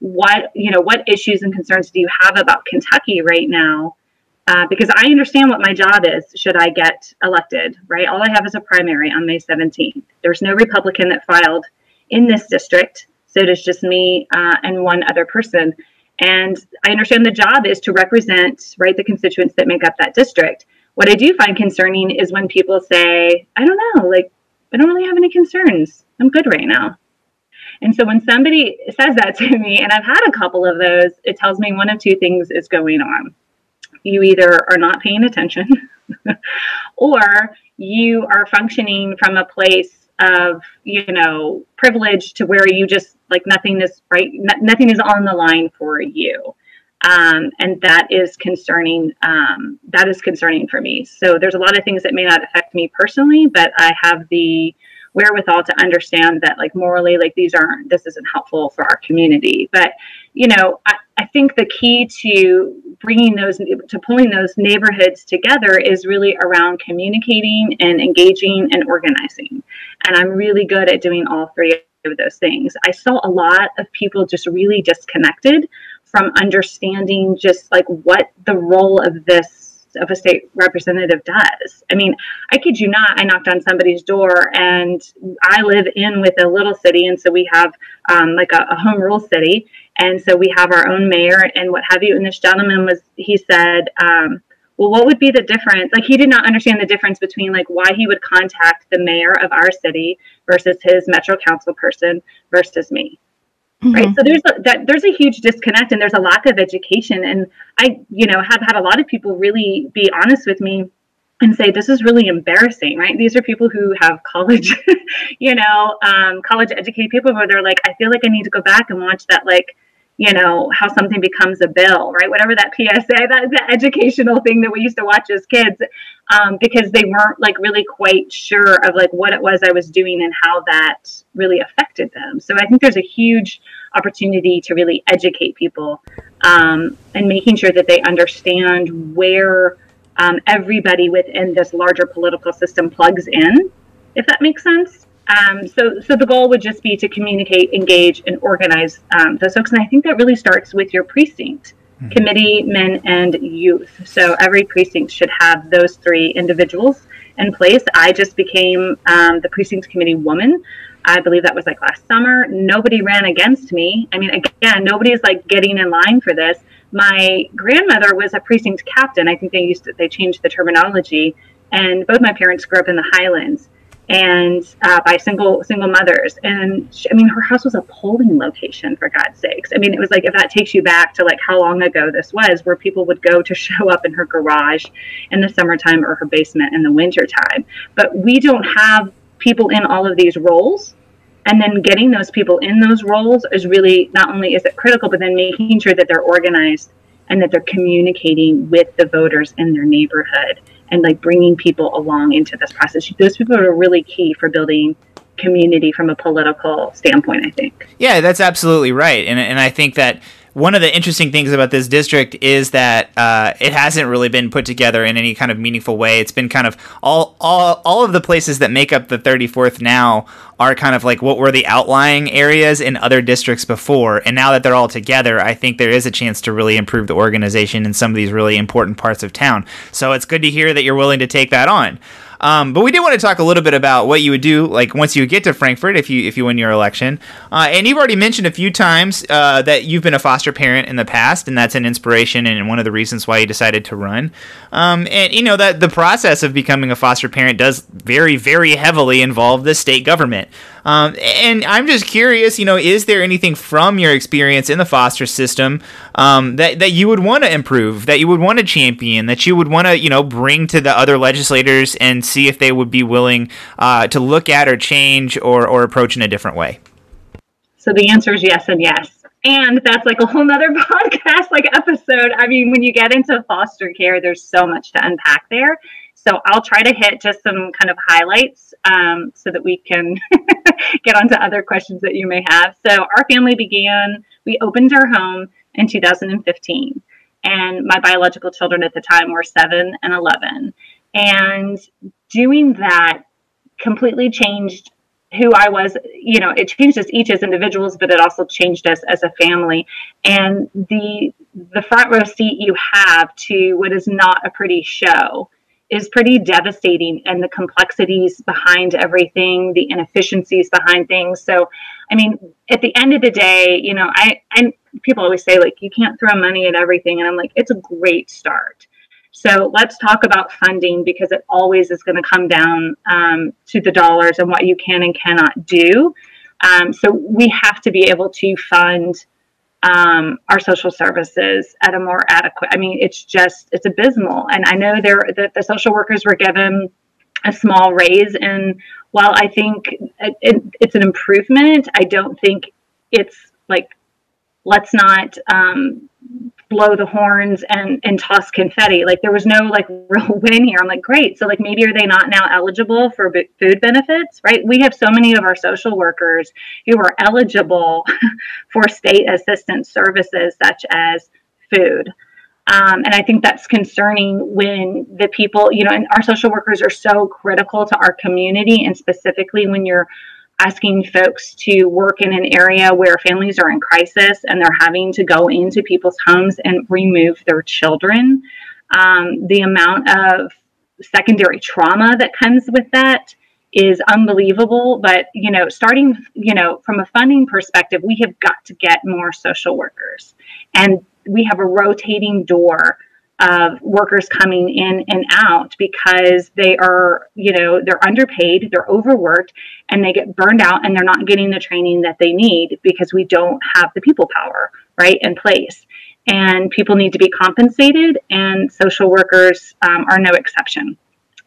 what, you know, what issues and concerns do you have about Kentucky right now? Uh, because I understand what my job is should I get elected, right? All I have is a primary on May 17th. There's no Republican that filed in this district. So it is just me uh, and one other person. And I understand the job is to represent, right, the constituents that make up that district. What I do find concerning is when people say, I don't know, like, I don't really have any concerns. I'm good right now. And so when somebody says that to me, and I've had a couple of those, it tells me one of two things is going on. You either are not paying attention or you are functioning from a place of, you know, privilege to where you just like nothing is right nothing is on the line for you. Um, and that is concerning um, that is concerning for me. So there's a lot of things that may not affect me personally but i have the wherewithal to understand that like morally like these aren't this isn't helpful for our community. But you know I, I think the key to bringing those to pulling those neighborhoods together is really around communicating and engaging and organizing and i'm really good at doing all three of those things. I saw a lot of people just really disconnected from understanding just like what the role of this of a state representative does. I mean, I kid you not, I knocked on somebody's door and I live in with a little city. And so we have um, like a, a home rule city. And so we have our own mayor and what have you. And this gentleman was, he said, um, well, what would be the difference? Like he did not understand the difference between like why he would contact the mayor of our city versus his metro council person versus me. Mm-hmm. Right. So there's a, that there's a huge disconnect and there's a lack of education. And I, you know, have had a lot of people really be honest with me and say this is really embarrassing right these are people who have college you know um, college educated people where they're like i feel like i need to go back and watch that like you know, how something becomes a bill, right? Whatever that PSA, that the educational thing that we used to watch as kids, um, because they weren't like really quite sure of like what it was I was doing and how that really affected them. So I think there's a huge opportunity to really educate people um, and making sure that they understand where um, everybody within this larger political system plugs in, if that makes sense. Um, so, so the goal would just be to communicate, engage, and organize um, those folks. And I think that really starts with your precinct mm-hmm. committee, men, and youth. So every precinct should have those three individuals in place. I just became um, the precinct committee woman. I believe that was like last summer. Nobody ran against me. I mean, again, nobody's like getting in line for this. My grandmother was a precinct captain. I think they used to, they changed the terminology. And both my parents grew up in the Highlands and uh, by single single mothers. And she, I mean, her house was a polling location for God's sakes. I mean, it was like if that takes you back to like how long ago this was, where people would go to show up in her garage in the summertime or her basement in the wintertime. But we don't have people in all of these roles. And then getting those people in those roles is really not only is it critical, but then making sure that they're organized and that they're communicating with the voters in their neighborhood and like bringing people along into this process. Those people are really key for building community from a political standpoint, I think. Yeah, that's absolutely right. And, and I think that one of the interesting things about this district is that uh, it hasn't really been put together in any kind of meaningful way. It's been kind of all, all, all of the places that make up the 34th now are kind of like what were the outlying areas in other districts before. And now that they're all together, I think there is a chance to really improve the organization in some of these really important parts of town. So it's good to hear that you're willing to take that on. Um, but we did want to talk a little bit about what you would do, like once you get to Frankfort, if you if you win your election. Uh, and you've already mentioned a few times uh, that you've been a foster parent in the past, and that's an inspiration and one of the reasons why you decided to run. Um, and you know that the process of becoming a foster parent does very very heavily involve the state government. Um, and I'm just curious, you know, is there anything from your experience in the foster system um, that that you would want to improve, that you would want to champion, that you would want to, you know, bring to the other legislators and see if they would be willing uh, to look at or change or or approach in a different way? So the answer is yes and yes. And that's like a whole nother podcast like episode. I mean when you get into foster care there's so much to unpack there. So i'll try to hit just some kind of highlights um, so that we can get on to other questions that you may have so our family began we opened our home in 2015 and my biological children at the time were 7 and 11 and doing that completely changed who I was, you know, it changed us each as individuals, but it also changed us as a family. And the the front row seat you have to what is not a pretty show is pretty devastating and the complexities behind everything, the inefficiencies behind things. So, I mean, at the end of the day, you know, I and people always say like you can't throw money at everything and I'm like it's a great start so let's talk about funding because it always is going to come down um, to the dollars and what you can and cannot do. Um, so we have to be able to fund um, our social services at a more adequate. I mean, it's just it's abysmal. And I know there that the social workers were given a small raise, and while I think it, it, it's an improvement, I don't think it's like let's not um, blow the horns and and toss confetti. Like there was no like real win here. I'm like great. So like maybe are they not now eligible for b- food benefits right? We have so many of our social workers who are eligible for state assistance services such as food. Um, and i think that's concerning when the people you know and our social workers are so critical to our community and specifically when you're asking folks to work in an area where families are in crisis and they're having to go into people's homes and remove their children. Um, the amount of secondary trauma that comes with that is unbelievable but you know starting you know from a funding perspective we have got to get more social workers and we have a rotating door of workers coming in and out because they are, you know, they're underpaid, they're overworked, and they get burned out and they're not getting the training that they need because we don't have the people power, right, in place. And people need to be compensated, and social workers um, are no exception.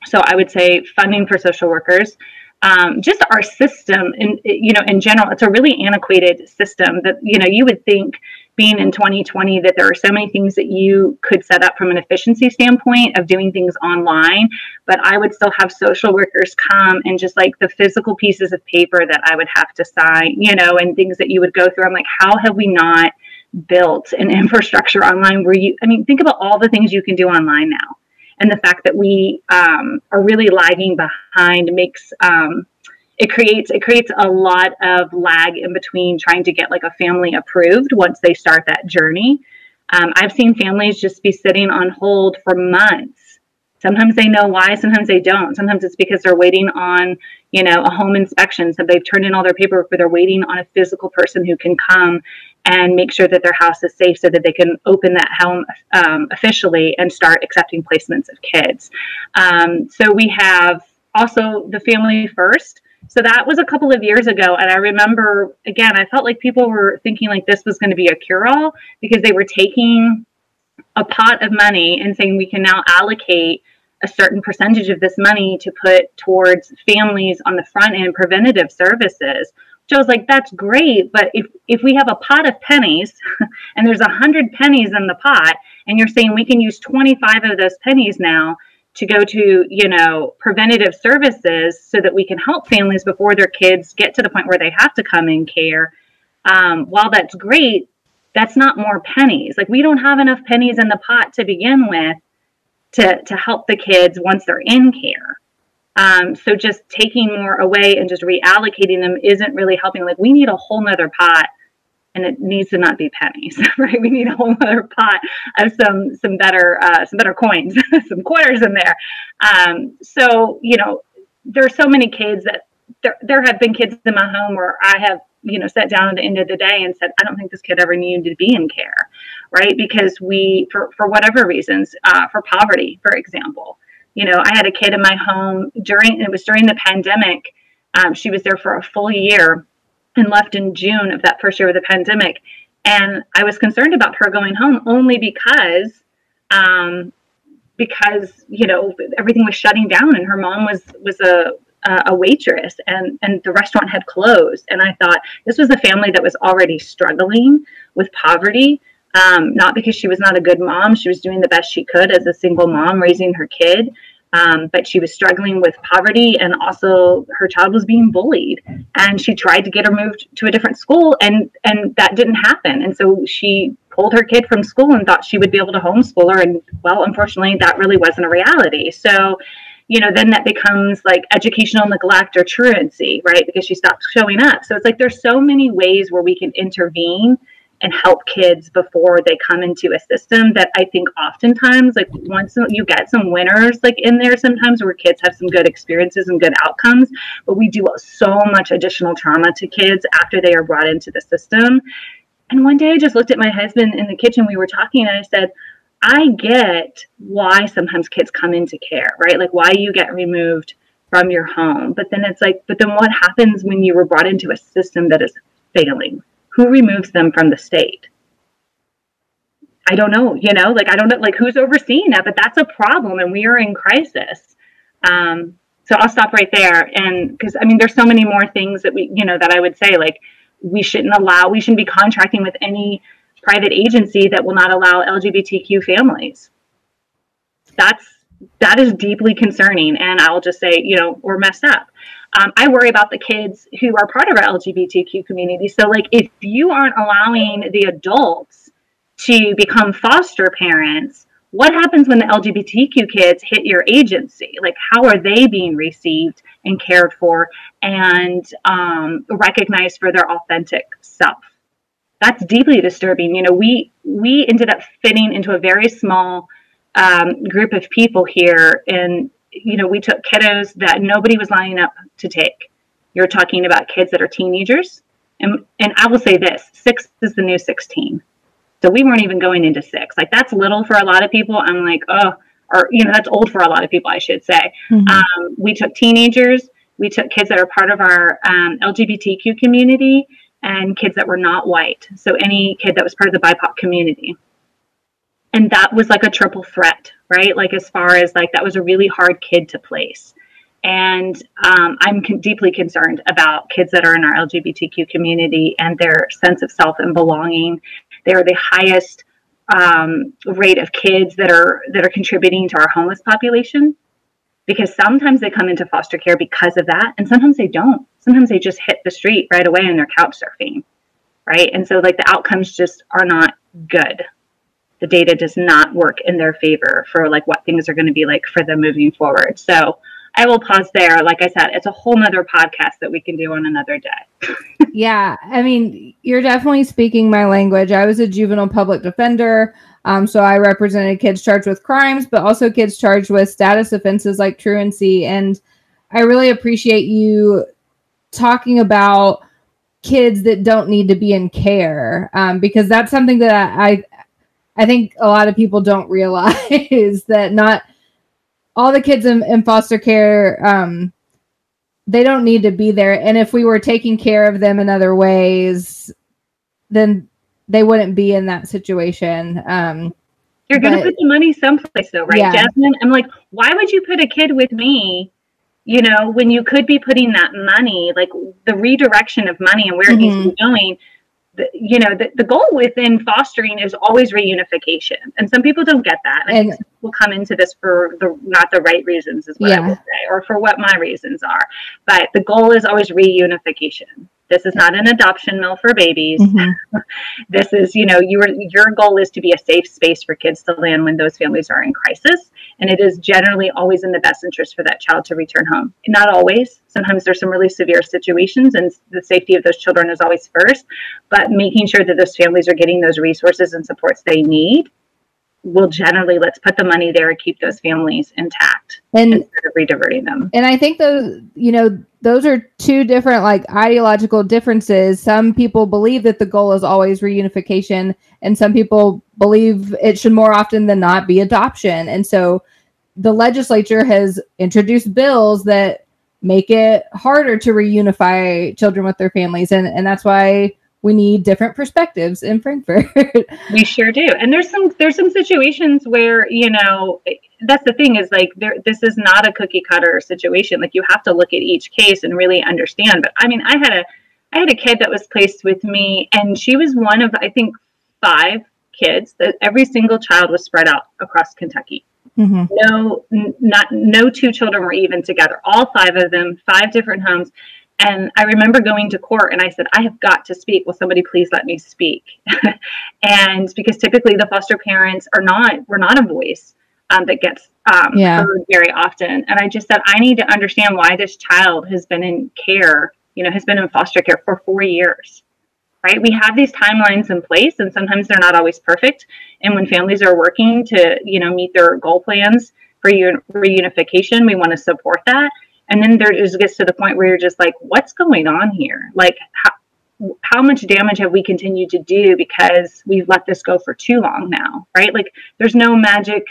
So I would say funding for social workers. Um, just our system in you know in general it's a really antiquated system that you know you would think being in 2020 that there are so many things that you could set up from an efficiency standpoint of doing things online but i would still have social workers come and just like the physical pieces of paper that i would have to sign you know and things that you would go through. I'm like how have we not built an infrastructure online where you i mean think about all the things you can do online now and the fact that we um, are really lagging behind makes um, it creates it creates a lot of lag in between trying to get like a family approved once they start that journey. Um, I've seen families just be sitting on hold for months. Sometimes they know why, sometimes they don't. Sometimes it's because they're waiting on, you know, a home inspection. So they've turned in all their paperwork, but they're waiting on a physical person who can come and make sure that their house is safe so that they can open that home um, officially and start accepting placements of kids. Um, so we have also the family first so that was a couple of years ago. And I remember, again, I felt like people were thinking like this was going to be a cure all because they were taking a pot of money and saying we can now allocate a certain percentage of this money to put towards families on the front end preventative services. Which I was like, that's great, but if if we have a pot of pennies and there's a hundred pennies in the pot, and you're saying we can use 25 of those pennies now to go to you know preventative services so that we can help families before their kids get to the point where they have to come in care. Um, while that's great that's not more pennies. Like we don't have enough pennies in the pot to begin with to to help the kids once they're in care. Um, so just taking more away and just reallocating them isn't really helping. Like we need a whole nother pot and it needs to not be pennies, right? We need a whole other pot of some some better uh, some better coins, some quarters in there. Um, so you know, there are so many kids that there there have been kids in my home where I have you know sat down at the end of the day and said, I don't think this kid ever needed to be in care, right? Because we for for whatever reasons, uh, for poverty, for example, you know, I had a kid in my home during it was during the pandemic Um, she was there for a full year and left in June of that first year of the pandemic. And I was concerned about her going home only because, um, because you know everything was shutting down, and her mom was was a a waitress, and and the restaurant had closed. And I thought this was a family that was already struggling with poverty. Um, not because she was not a good mom; she was doing the best she could as a single mom raising her kid um, but she was struggling with poverty and also her child was being bullied and she tried to get her moved to a different school and and that didn't happen. And so she pulled her kid from school and thought she would be able to homeschool her and well unfortunately that really wasn't a reality. So you know then that becomes like educational neglect or truancy right? Because she stopped showing up. So it's like there's so many ways where we can intervene and help kids before they come into a system that I think oftentimes like once you get some winners like in there sometimes where kids have some good experiences and good outcomes but we do so much additional trauma to kids after they are brought into the system. And one day I just looked at my husband in the kitchen we were talking and I said I get why sometimes kids come into care right? Like why you get removed from your home. But then it's like but then what happens when you were brought into a system that is failing who removes them from the state? I don't know, you know, like I don't know, like who's overseeing that, but that's a problem and we are in crisis. Um, so I'll stop right there. And because I mean, there's so many more things that we, you know, that I would say, like we shouldn't allow, we shouldn't be contracting with any private agency that will not allow LGBTQ families. That's, that is deeply concerning. And I'll just say, you know, we're messed up um, I worry about the kids who are part of our LGBTQ community. So, like, if you aren't allowing the adults to become foster parents, what happens when the LGBTQ kids hit your agency? Like, how are they being received and cared for and um, recognized for their authentic self? That's deeply disturbing. You know, we we ended up fitting into a very small um, group of people here in you know, we took kiddos that nobody was lining up to take. You're talking about kids that are teenagers. And, and I will say this six is the new 16. So we weren't even going into six. Like that's little for a lot of people. I'm like, oh, or, you know, that's old for a lot of people, I should say. Mm-hmm. Um, we took teenagers, we took kids that are part of our um, LGBTQ community and kids that were not white. So any kid that was part of the BIPOC community and that was like a triple threat right? Like as far as like that was a really hard kid to place. And um, i'm con- deeply concerned about kids that are in our lgbtq community and their sense of self and belonging. They're the highest um, rate of kids that are that are contributing to our homeless population because sometimes they come into foster care because of that and sometimes they don't. Sometimes they just hit the street right away and they're couch surfing right? And so like the outcomes just are not good the data does not work in their favor for like what things are going to be like for them moving forward. So I will pause there. Like I said, it's a whole nother podcast that we can do on another day. yeah. I mean, you're definitely speaking my language. I was a juvenile public defender. Um, so I represented kids charged with crimes, but also kids charged with status offenses like truancy. And I really appreciate you talking about kids that don't need to be in care um, because that's something that I, I think a lot of people don't realize that not all the kids in, in foster care um, they don't need to be there and if we were taking care of them in other ways then they wouldn't be in that situation um, you're going to put the money someplace though right yeah. jasmine i'm like why would you put a kid with me you know when you could be putting that money like the redirection of money and where mm-hmm. it needs to be going you know the, the goal within fostering is always reunification. And some people don't get that. And will come into this for the not the right reasons is what yeah. i would say or for what my reasons are. But the goal is always reunification this is not an adoption mill for babies. Mm-hmm. this is, you know, your your goal is to be a safe space for kids to land when those families are in crisis. And it is generally always in the best interest for that child to return home. Not always. Sometimes there's some really severe situations, and the safety of those children is always first. But making sure that those families are getting those resources and supports they need will generally let's put the money there and keep those families intact and instead of rediverting them. And I think those, you know, those are two different like ideological differences. Some people believe that the goal is always reunification, and some people believe it should more often than not be adoption. And so the legislature has introduced bills that make it harder to reunify children with their families and and that's why we need different perspectives in Frankfort. we sure do. And there's some there's some situations where, you know, that's the thing is like there this is not a cookie cutter situation. Like you have to look at each case and really understand. But I mean, I had a I had a kid that was placed with me and she was one of I think five kids that every single child was spread out across Kentucky. Mm-hmm. No, n- not no two children were even together. All five of them, five different homes. And I remember going to court and I said, I have got to speak. Will somebody please let me speak? and because typically the foster parents are not, we're not a voice um, that gets um, yeah. heard very often. And I just said, I need to understand why this child has been in care, you know, has been in foster care for four years right? We have these timelines in place, and sometimes they're not always perfect. And when families are working to, you know, meet their goal plans for reunification, we want to support that. And then there just gets to the point where you're just like, what's going on here? Like, how, how much damage have we continued to do because we've let this go for too long now, right? Like, there's no magic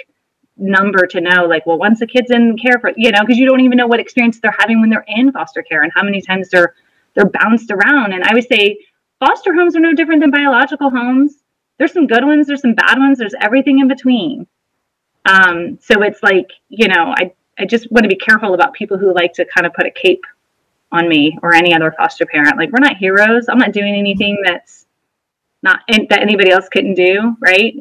number to know, like, well, once a kid's in care for, you know, because you don't even know what experience they're having when they're in foster care and how many times they're they're bounced around. And I would say foster homes are no different than biological homes. There's some good ones, there's some bad ones, there's everything in between. Um, so it's like, you know, I, I just want to be careful about people who like to kind of put a cape on me or any other foster parent. Like, we're not heroes. I'm not doing anything that's not that anybody else couldn't do, right?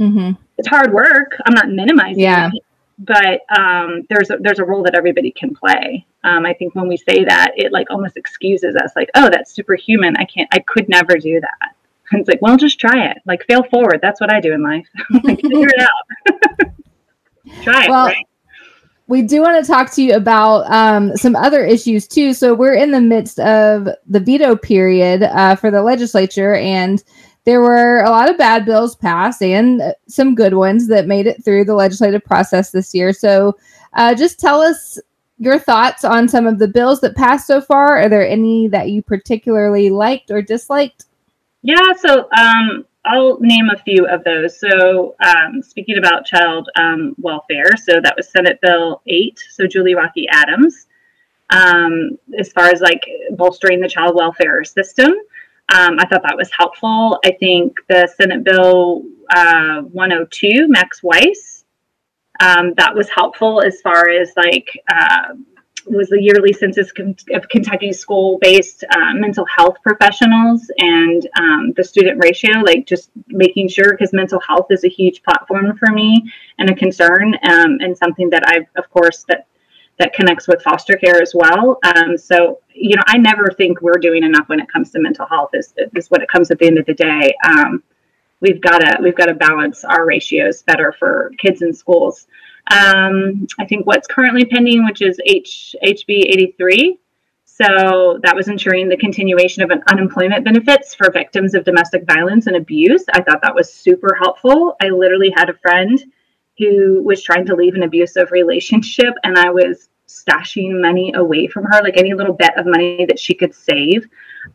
Mm-hmm. It's hard work. I'm not minimizing yeah. it, but um, there's a, there's a role that everybody can play. Um, I think when we say that, it like almost excuses us, like, oh, that's superhuman. I can't, I could never do that. And it's like, well, just try it. Like, fail forward. That's what I do in life. like, figure it out. try it. Well, right? We do want to talk to you about um, some other issues too. So we're in the midst of the veto period uh, for the legislature, and there were a lot of bad bills passed and some good ones that made it through the legislative process this year. So, uh, just tell us your thoughts on some of the bills that passed so far. Are there any that you particularly liked or disliked? Yeah, so um, I'll name a few of those. So, um, speaking about child um, welfare, so that was Senate Bill 8, so Julie Raque Adams, um, as far as like bolstering the child welfare system. Um, I thought that was helpful. I think the Senate Bill uh, 102, Max Wise, um, that was helpful as far as like uh, was the yearly census of Kentucky school-based uh, mental health professionals and um, the student ratio, like just making sure because mental health is a huge platform for me and a concern um, and something that I've, of course, that that connects with foster care as well. Um, so, you know, I never think we're doing enough when it comes to mental health. Is is what it comes at the end of the day. Um, we've got to we've got to balance our ratios better for kids in schools. Um, I think what's currently pending, which is H, HB 83. So that was ensuring the continuation of an unemployment benefits for victims of domestic violence and abuse. I thought that was super helpful. I literally had a friend who was trying to leave an abusive relationship, and I was stashing money away from her, like any little bit of money that she could save,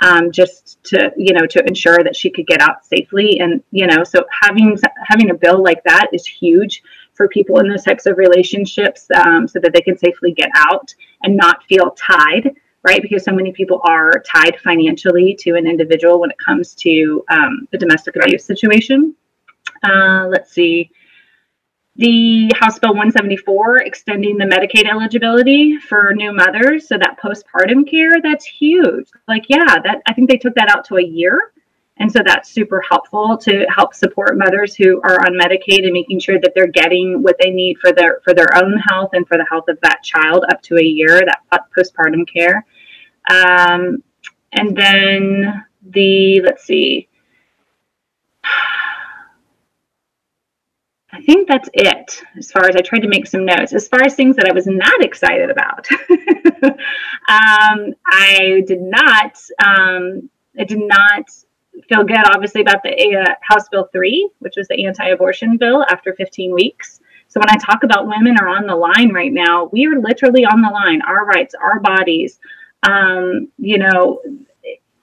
um, just to you know to ensure that she could get out safely. And you know, so having having a bill like that is huge for people in those types of relationships um, so that they can safely get out and not feel tied right because so many people are tied financially to an individual when it comes to um, a domestic abuse situation uh, let's see the House Bill 174 extending the Medicaid eligibility for new mothers, so that postpartum care, that's huge. Like, yeah, that I think they took that out to a year. And so that's super helpful to help support mothers who are on Medicaid and making sure that they're getting what they need for their for their own health and for the health of that child up to a year, that postpartum care. Um, and then the let's see. I think that's it as far as I tried to make some notes. As far as things that I was not excited about, um, I did not. Um, I did not feel good, obviously, about the uh, House Bill 3, which was the anti abortion bill after 15 weeks. So when I talk about women are on the line right now, we are literally on the line. Our rights, our bodies. Um, you know,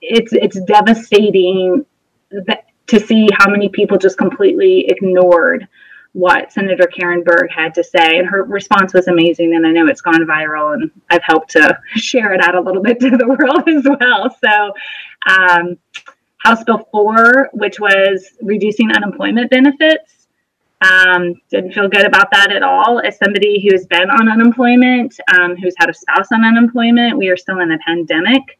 it's it's devastating that, to see how many people just completely ignored what Senator Karen Berg had to say. And her response was amazing. And I know it's gone viral, and I've helped to share it out a little bit to the world as well. So, um, House Bill 4, which was reducing unemployment benefits, um, didn't feel good about that at all. As somebody who's been on unemployment, um, who's had a spouse on unemployment, we are still in a pandemic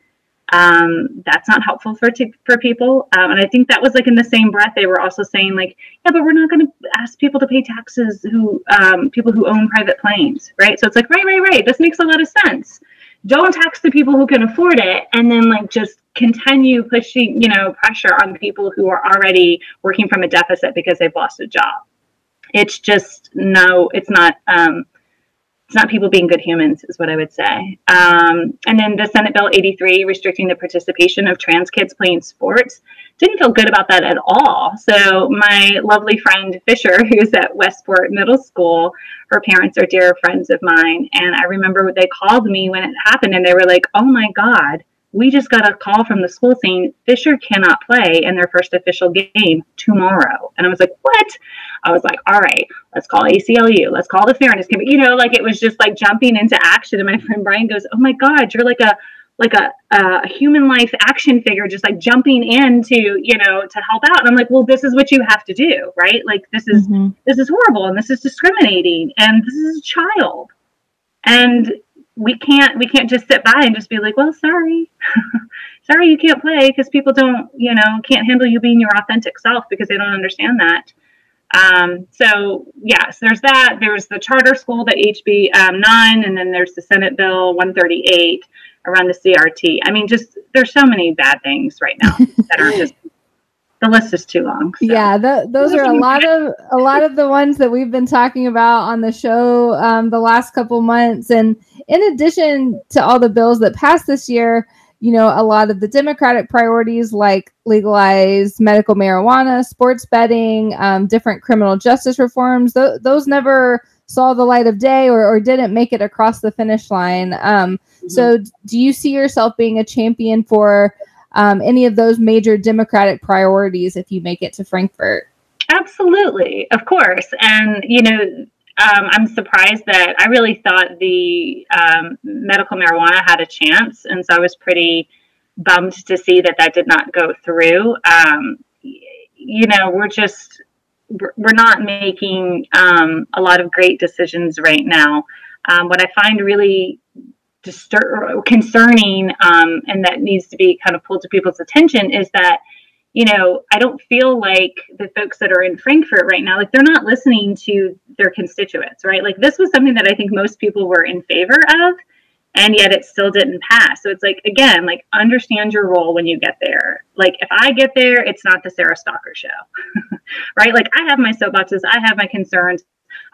um, that's not helpful for t- for people. Um, and I think that was like in the same breath they were also saying like, yeah, but we're not going to ask people to pay taxes who um, people who own private planes, right? So it's like right, right, right. This makes a lot of sense. Don't tax the people who can afford it, and then like just continue pushing you know pressure on people who are already working from a deficit because they've lost a job. It's just no, it's not. Um, it's not people being good humans, is what I would say. Um, and then the Senate Bill 83, restricting the participation of trans kids playing sports, didn't feel good about that at all. So, my lovely friend Fisher, who's at Westport Middle School, her parents are dear friends of mine. And I remember they called me when it happened and they were like, oh my God, we just got a call from the school saying Fisher cannot play in their first official game tomorrow. And I was like, what? I was like, all right, let's call ACLU. Let's call the fairness committee. You know, like it was just like jumping into action. And my friend Brian goes, oh my God, you're like a, like a, a human life action figure, just like jumping into, you know, to help out. And I'm like, well, this is what you have to do, right? Like this is, mm-hmm. this is horrible and this is discriminating and this is a child. And we can't we can't just sit by and just be like well sorry. Sorry you can't play because people don't you know can't handle you being your authentic self because they don't understand that. Um, so yes there's that. There's the charter school the hb um, 9 and then there's the senate bill 138 around the crt i mean just there's so many bad things right now that are just the list is too long. So. Yeah, the, those are a lot of a lot of the ones that we've been talking about on the show um, the last couple months. And in addition to all the bills that passed this year, you know, a lot of the Democratic priorities like legalized medical marijuana, sports betting, um, different criminal justice reforms, th- those never saw the light of day or, or didn't make it across the finish line. Um, mm-hmm. So, do you see yourself being a champion for um, any of those major Democratic priorities if you make it to Frankfort? Absolutely, of course. And, you know, um, I'm surprised that I really thought the um, medical marijuana had a chance. And so I was pretty bummed to see that that did not go through. Um, you know, we're just, we're not making um, a lot of great decisions right now. Um, what I find really distur- concerning um, and that needs to be kind of pulled to people's attention is that you know i don't feel like the folks that are in Frankfort right now like they're not listening to their constituents right? Like this was something that i think most people were in favor of and yet it still didn't pass. So it's like again like understand your role when you get there. Like if i get there it's not the sarah stalker show right? Like i have my soapboxes i have my concerns.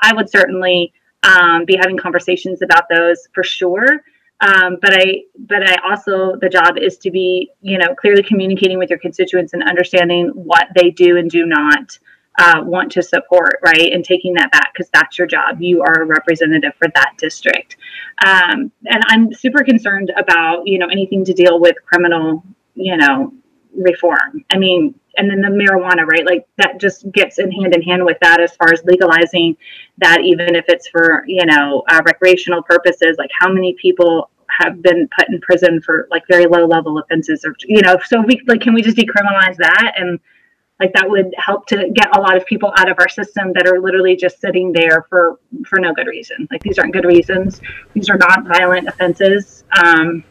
I would certainly um, be having conversations about those for sure um, but I, but I also the job is to be, you know, clearly communicating with your constituents and understanding what they do and do not uh, want to support, right? And taking that back because that's your job. You are a representative for that district. Um, and I'm super concerned about, you know, anything to deal with criminal, you know, reform. I mean, and then the marijuana, right? Like that just gets in hand in hand with that as far as legalizing that, even if it's for, you know, uh, recreational purposes. Like how many people have been put in prison for like very low level offenses or, you know, so we like, can we just decriminalize that? And like that would help to get a lot of people out of our system that are literally just sitting there for, for no good reason. Like these aren't good reasons. These are not violent offenses. Um,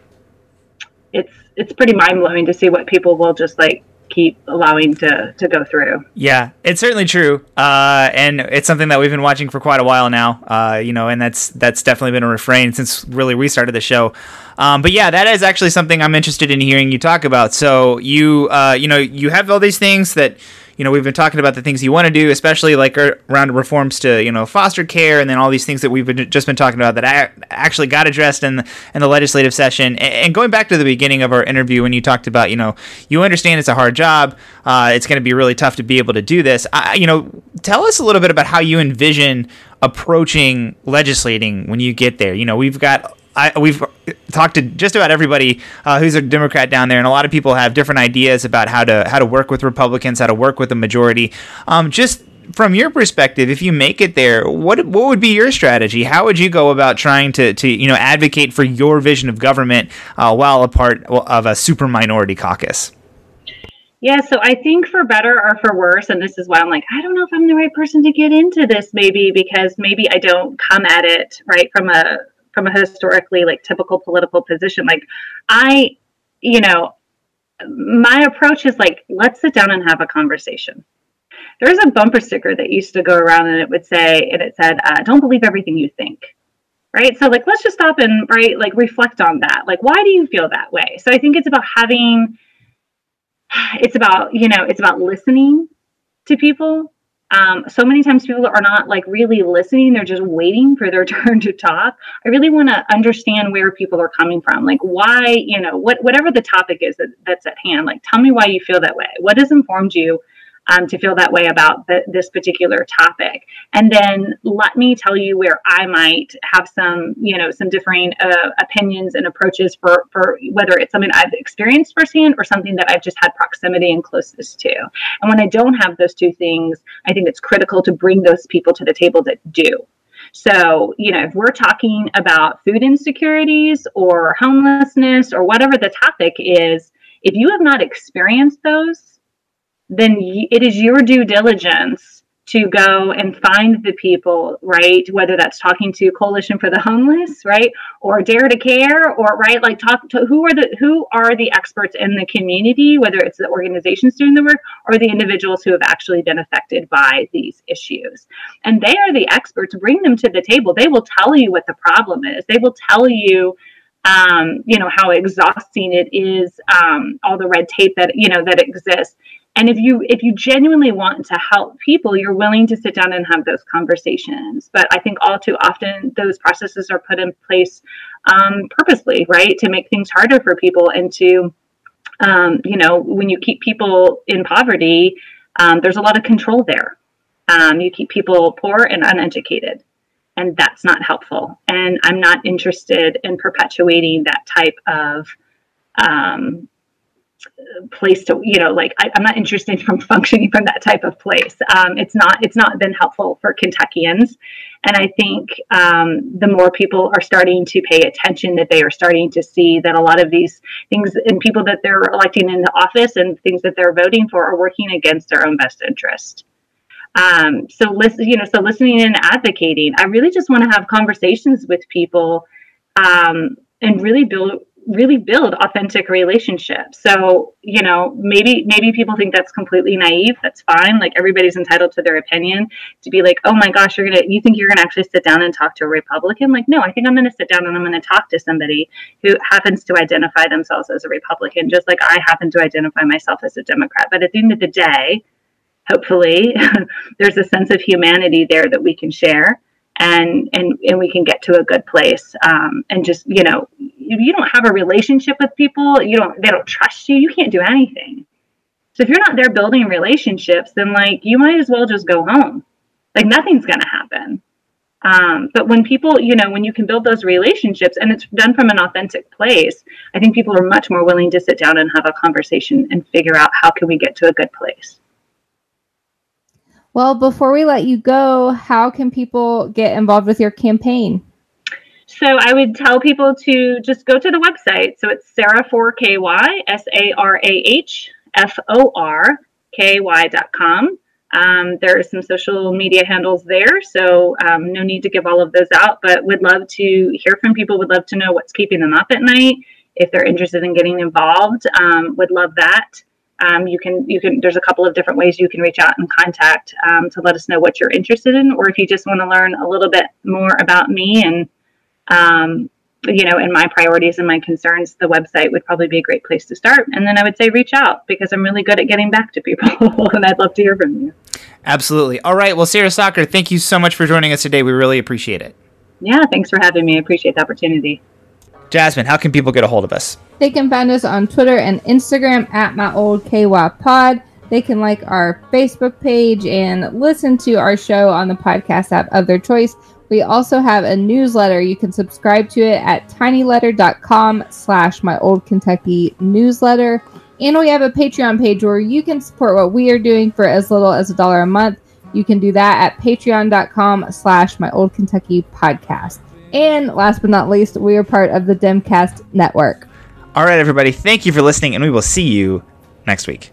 it's, it's pretty mind blowing to see what people will just like keep allowing to to go through. Yeah, it's certainly true, uh, and it's something that we've been watching for quite a while now. Uh, you know, and that's that's definitely been a refrain since really we started the show. Um, but yeah, that is actually something I'm interested in hearing you talk about. So you uh, you know you have all these things that you know, we've been talking about the things you want to do, especially like around reforms to, you know, foster care and then all these things that we've been, just been talking about that I actually got addressed in the, in the legislative session. And going back to the beginning of our interview when you talked about, you know, you understand it's a hard job, uh, it's going to be really tough to be able to do this. I, you know, tell us a little bit about how you envision approaching legislating when you get there. You know, we've got I, we've talked to just about everybody uh, who's a Democrat down there, and a lot of people have different ideas about how to how to work with Republicans, how to work with the majority. Um, just from your perspective, if you make it there, what what would be your strategy? How would you go about trying to, to you know advocate for your vision of government uh, while a part of a super minority caucus? Yeah, so I think for better or for worse, and this is why I'm like, I don't know if I'm the right person to get into this, maybe because maybe I don't come at it right from a from a historically like typical political position. Like I, you know, my approach is like, let's sit down and have a conversation. There's a bumper sticker that used to go around and it would say, and it said, uh, don't believe everything you think. Right. So, like, let's just stop and, right, like, reflect on that. Like, why do you feel that way? So, I think it's about having, it's about, you know, it's about listening to people um, so many times people are not like really listening they're just waiting for their turn to talk. I really want to understand where people are coming from like why you know what whatever the topic is that, that's at hand like tell me why you feel that way. What has informed you um, to feel that way about the, this particular topic. And then let me tell you where I might have some, you know, some differing uh, opinions and approaches for, for whether it's something I've experienced firsthand or something that I've just had proximity and closeness to. And when I don't have those two things, I think it's critical to bring those people to the table that do. So, you know, if we're talking about food insecurities or homelessness or whatever the topic is, if you have not experienced those, then it is your due diligence to go and find the people, right? Whether that's talking to Coalition for the Homeless, right, or Dare to Care, or right, like talk to who are the who are the experts in the community, whether it's the organizations doing the work or the individuals who have actually been affected by these issues, and they are the experts. Bring them to the table. They will tell you what the problem is. They will tell you um, you know how exhausting it is um, all the red tape that you know that exists and if you if you genuinely want to help people you're willing to sit down and have those conversations. But i think all too often those processes are put in place um, purposely right? To make things harder for people and to um, you know when you keep people in poverty um, there's a lot of control there. Um, you keep people poor and uneducated and that's not helpful. And i'm not interested in perpetuating that type of um, place to you know like I, am not interested from functioning from that type of place. Um, it's not it's not been helpful for kentuckians. And i think um, the more people are starting to pay attention that they are starting to see that a lot of these things and people that they're electing into office and things that they're voting for are working against their own best interest. Um, so listen you know so listening and advocating i really just want to have conversations with people um, and really build really build authentic relationships. So, you know, maybe maybe people think that's completely naive. That's fine. Like everybody's entitled to their opinion. To be like, "Oh my gosh, you're going to you think you're going to actually sit down and talk to a Republican?" Like, "No, I think I'm going to sit down and I'm going to talk to somebody who happens to identify themselves as a Republican just like I happen to identify myself as a Democrat." But at the end of the day, hopefully, there's a sense of humanity there that we can share and and and we can get to a good place um, and just you know you don't have a relationship with people you don't they don't trust you you can't do anything. So if you're not there building relationships then like you might as well just go home. Like nothing's going to happen. Um, but when people you know when you can build those relationships and it's done from an authentic place i think people are much more willing to sit down and have a conversation and figure out how can we get to a good place. Well, before we let you go, how can people get involved with your campaign? So I would tell people to just go to the website. So it's Sarah4KY, S A R A H F O R K Y.com. Um, there are some social media handles there, so um, no need to give all of those out, but would love to hear from people, would love to know what's keeping them up at night. If they're interested in getting involved, um, would love that um, you can you can there's a couple of different ways you can reach out and contact um, to let us know what you're interested in or if you just want to learn a little bit more about me and um, you know in my priorities and my concerns the website would probably be a great place to start. And then i would say reach out because i'm really good at getting back to people and i'd love to hear from you. Absolutely. All right. Well sarah Stalker thank you so much for joining us today. We really appreciate it. Yeah thanks for having me. I appreciate the opportunity. Jasmine, how can people get a hold of us? They can find us on Twitter and Instagram at my old KY pod. They can like our Facebook page and listen to our show on the podcast app of their choice. We also have a newsletter. You can subscribe to it at tinyletter.com slash my old Kentucky newsletter. And we have a Patreon page where you can support what we are doing for as little as a dollar a month. you can do that at patreon.com slash my old Kentucky podcast. And last but not least, we are part of the Demcast network. All right, everybody. Thank you for listening, and we will see you next week.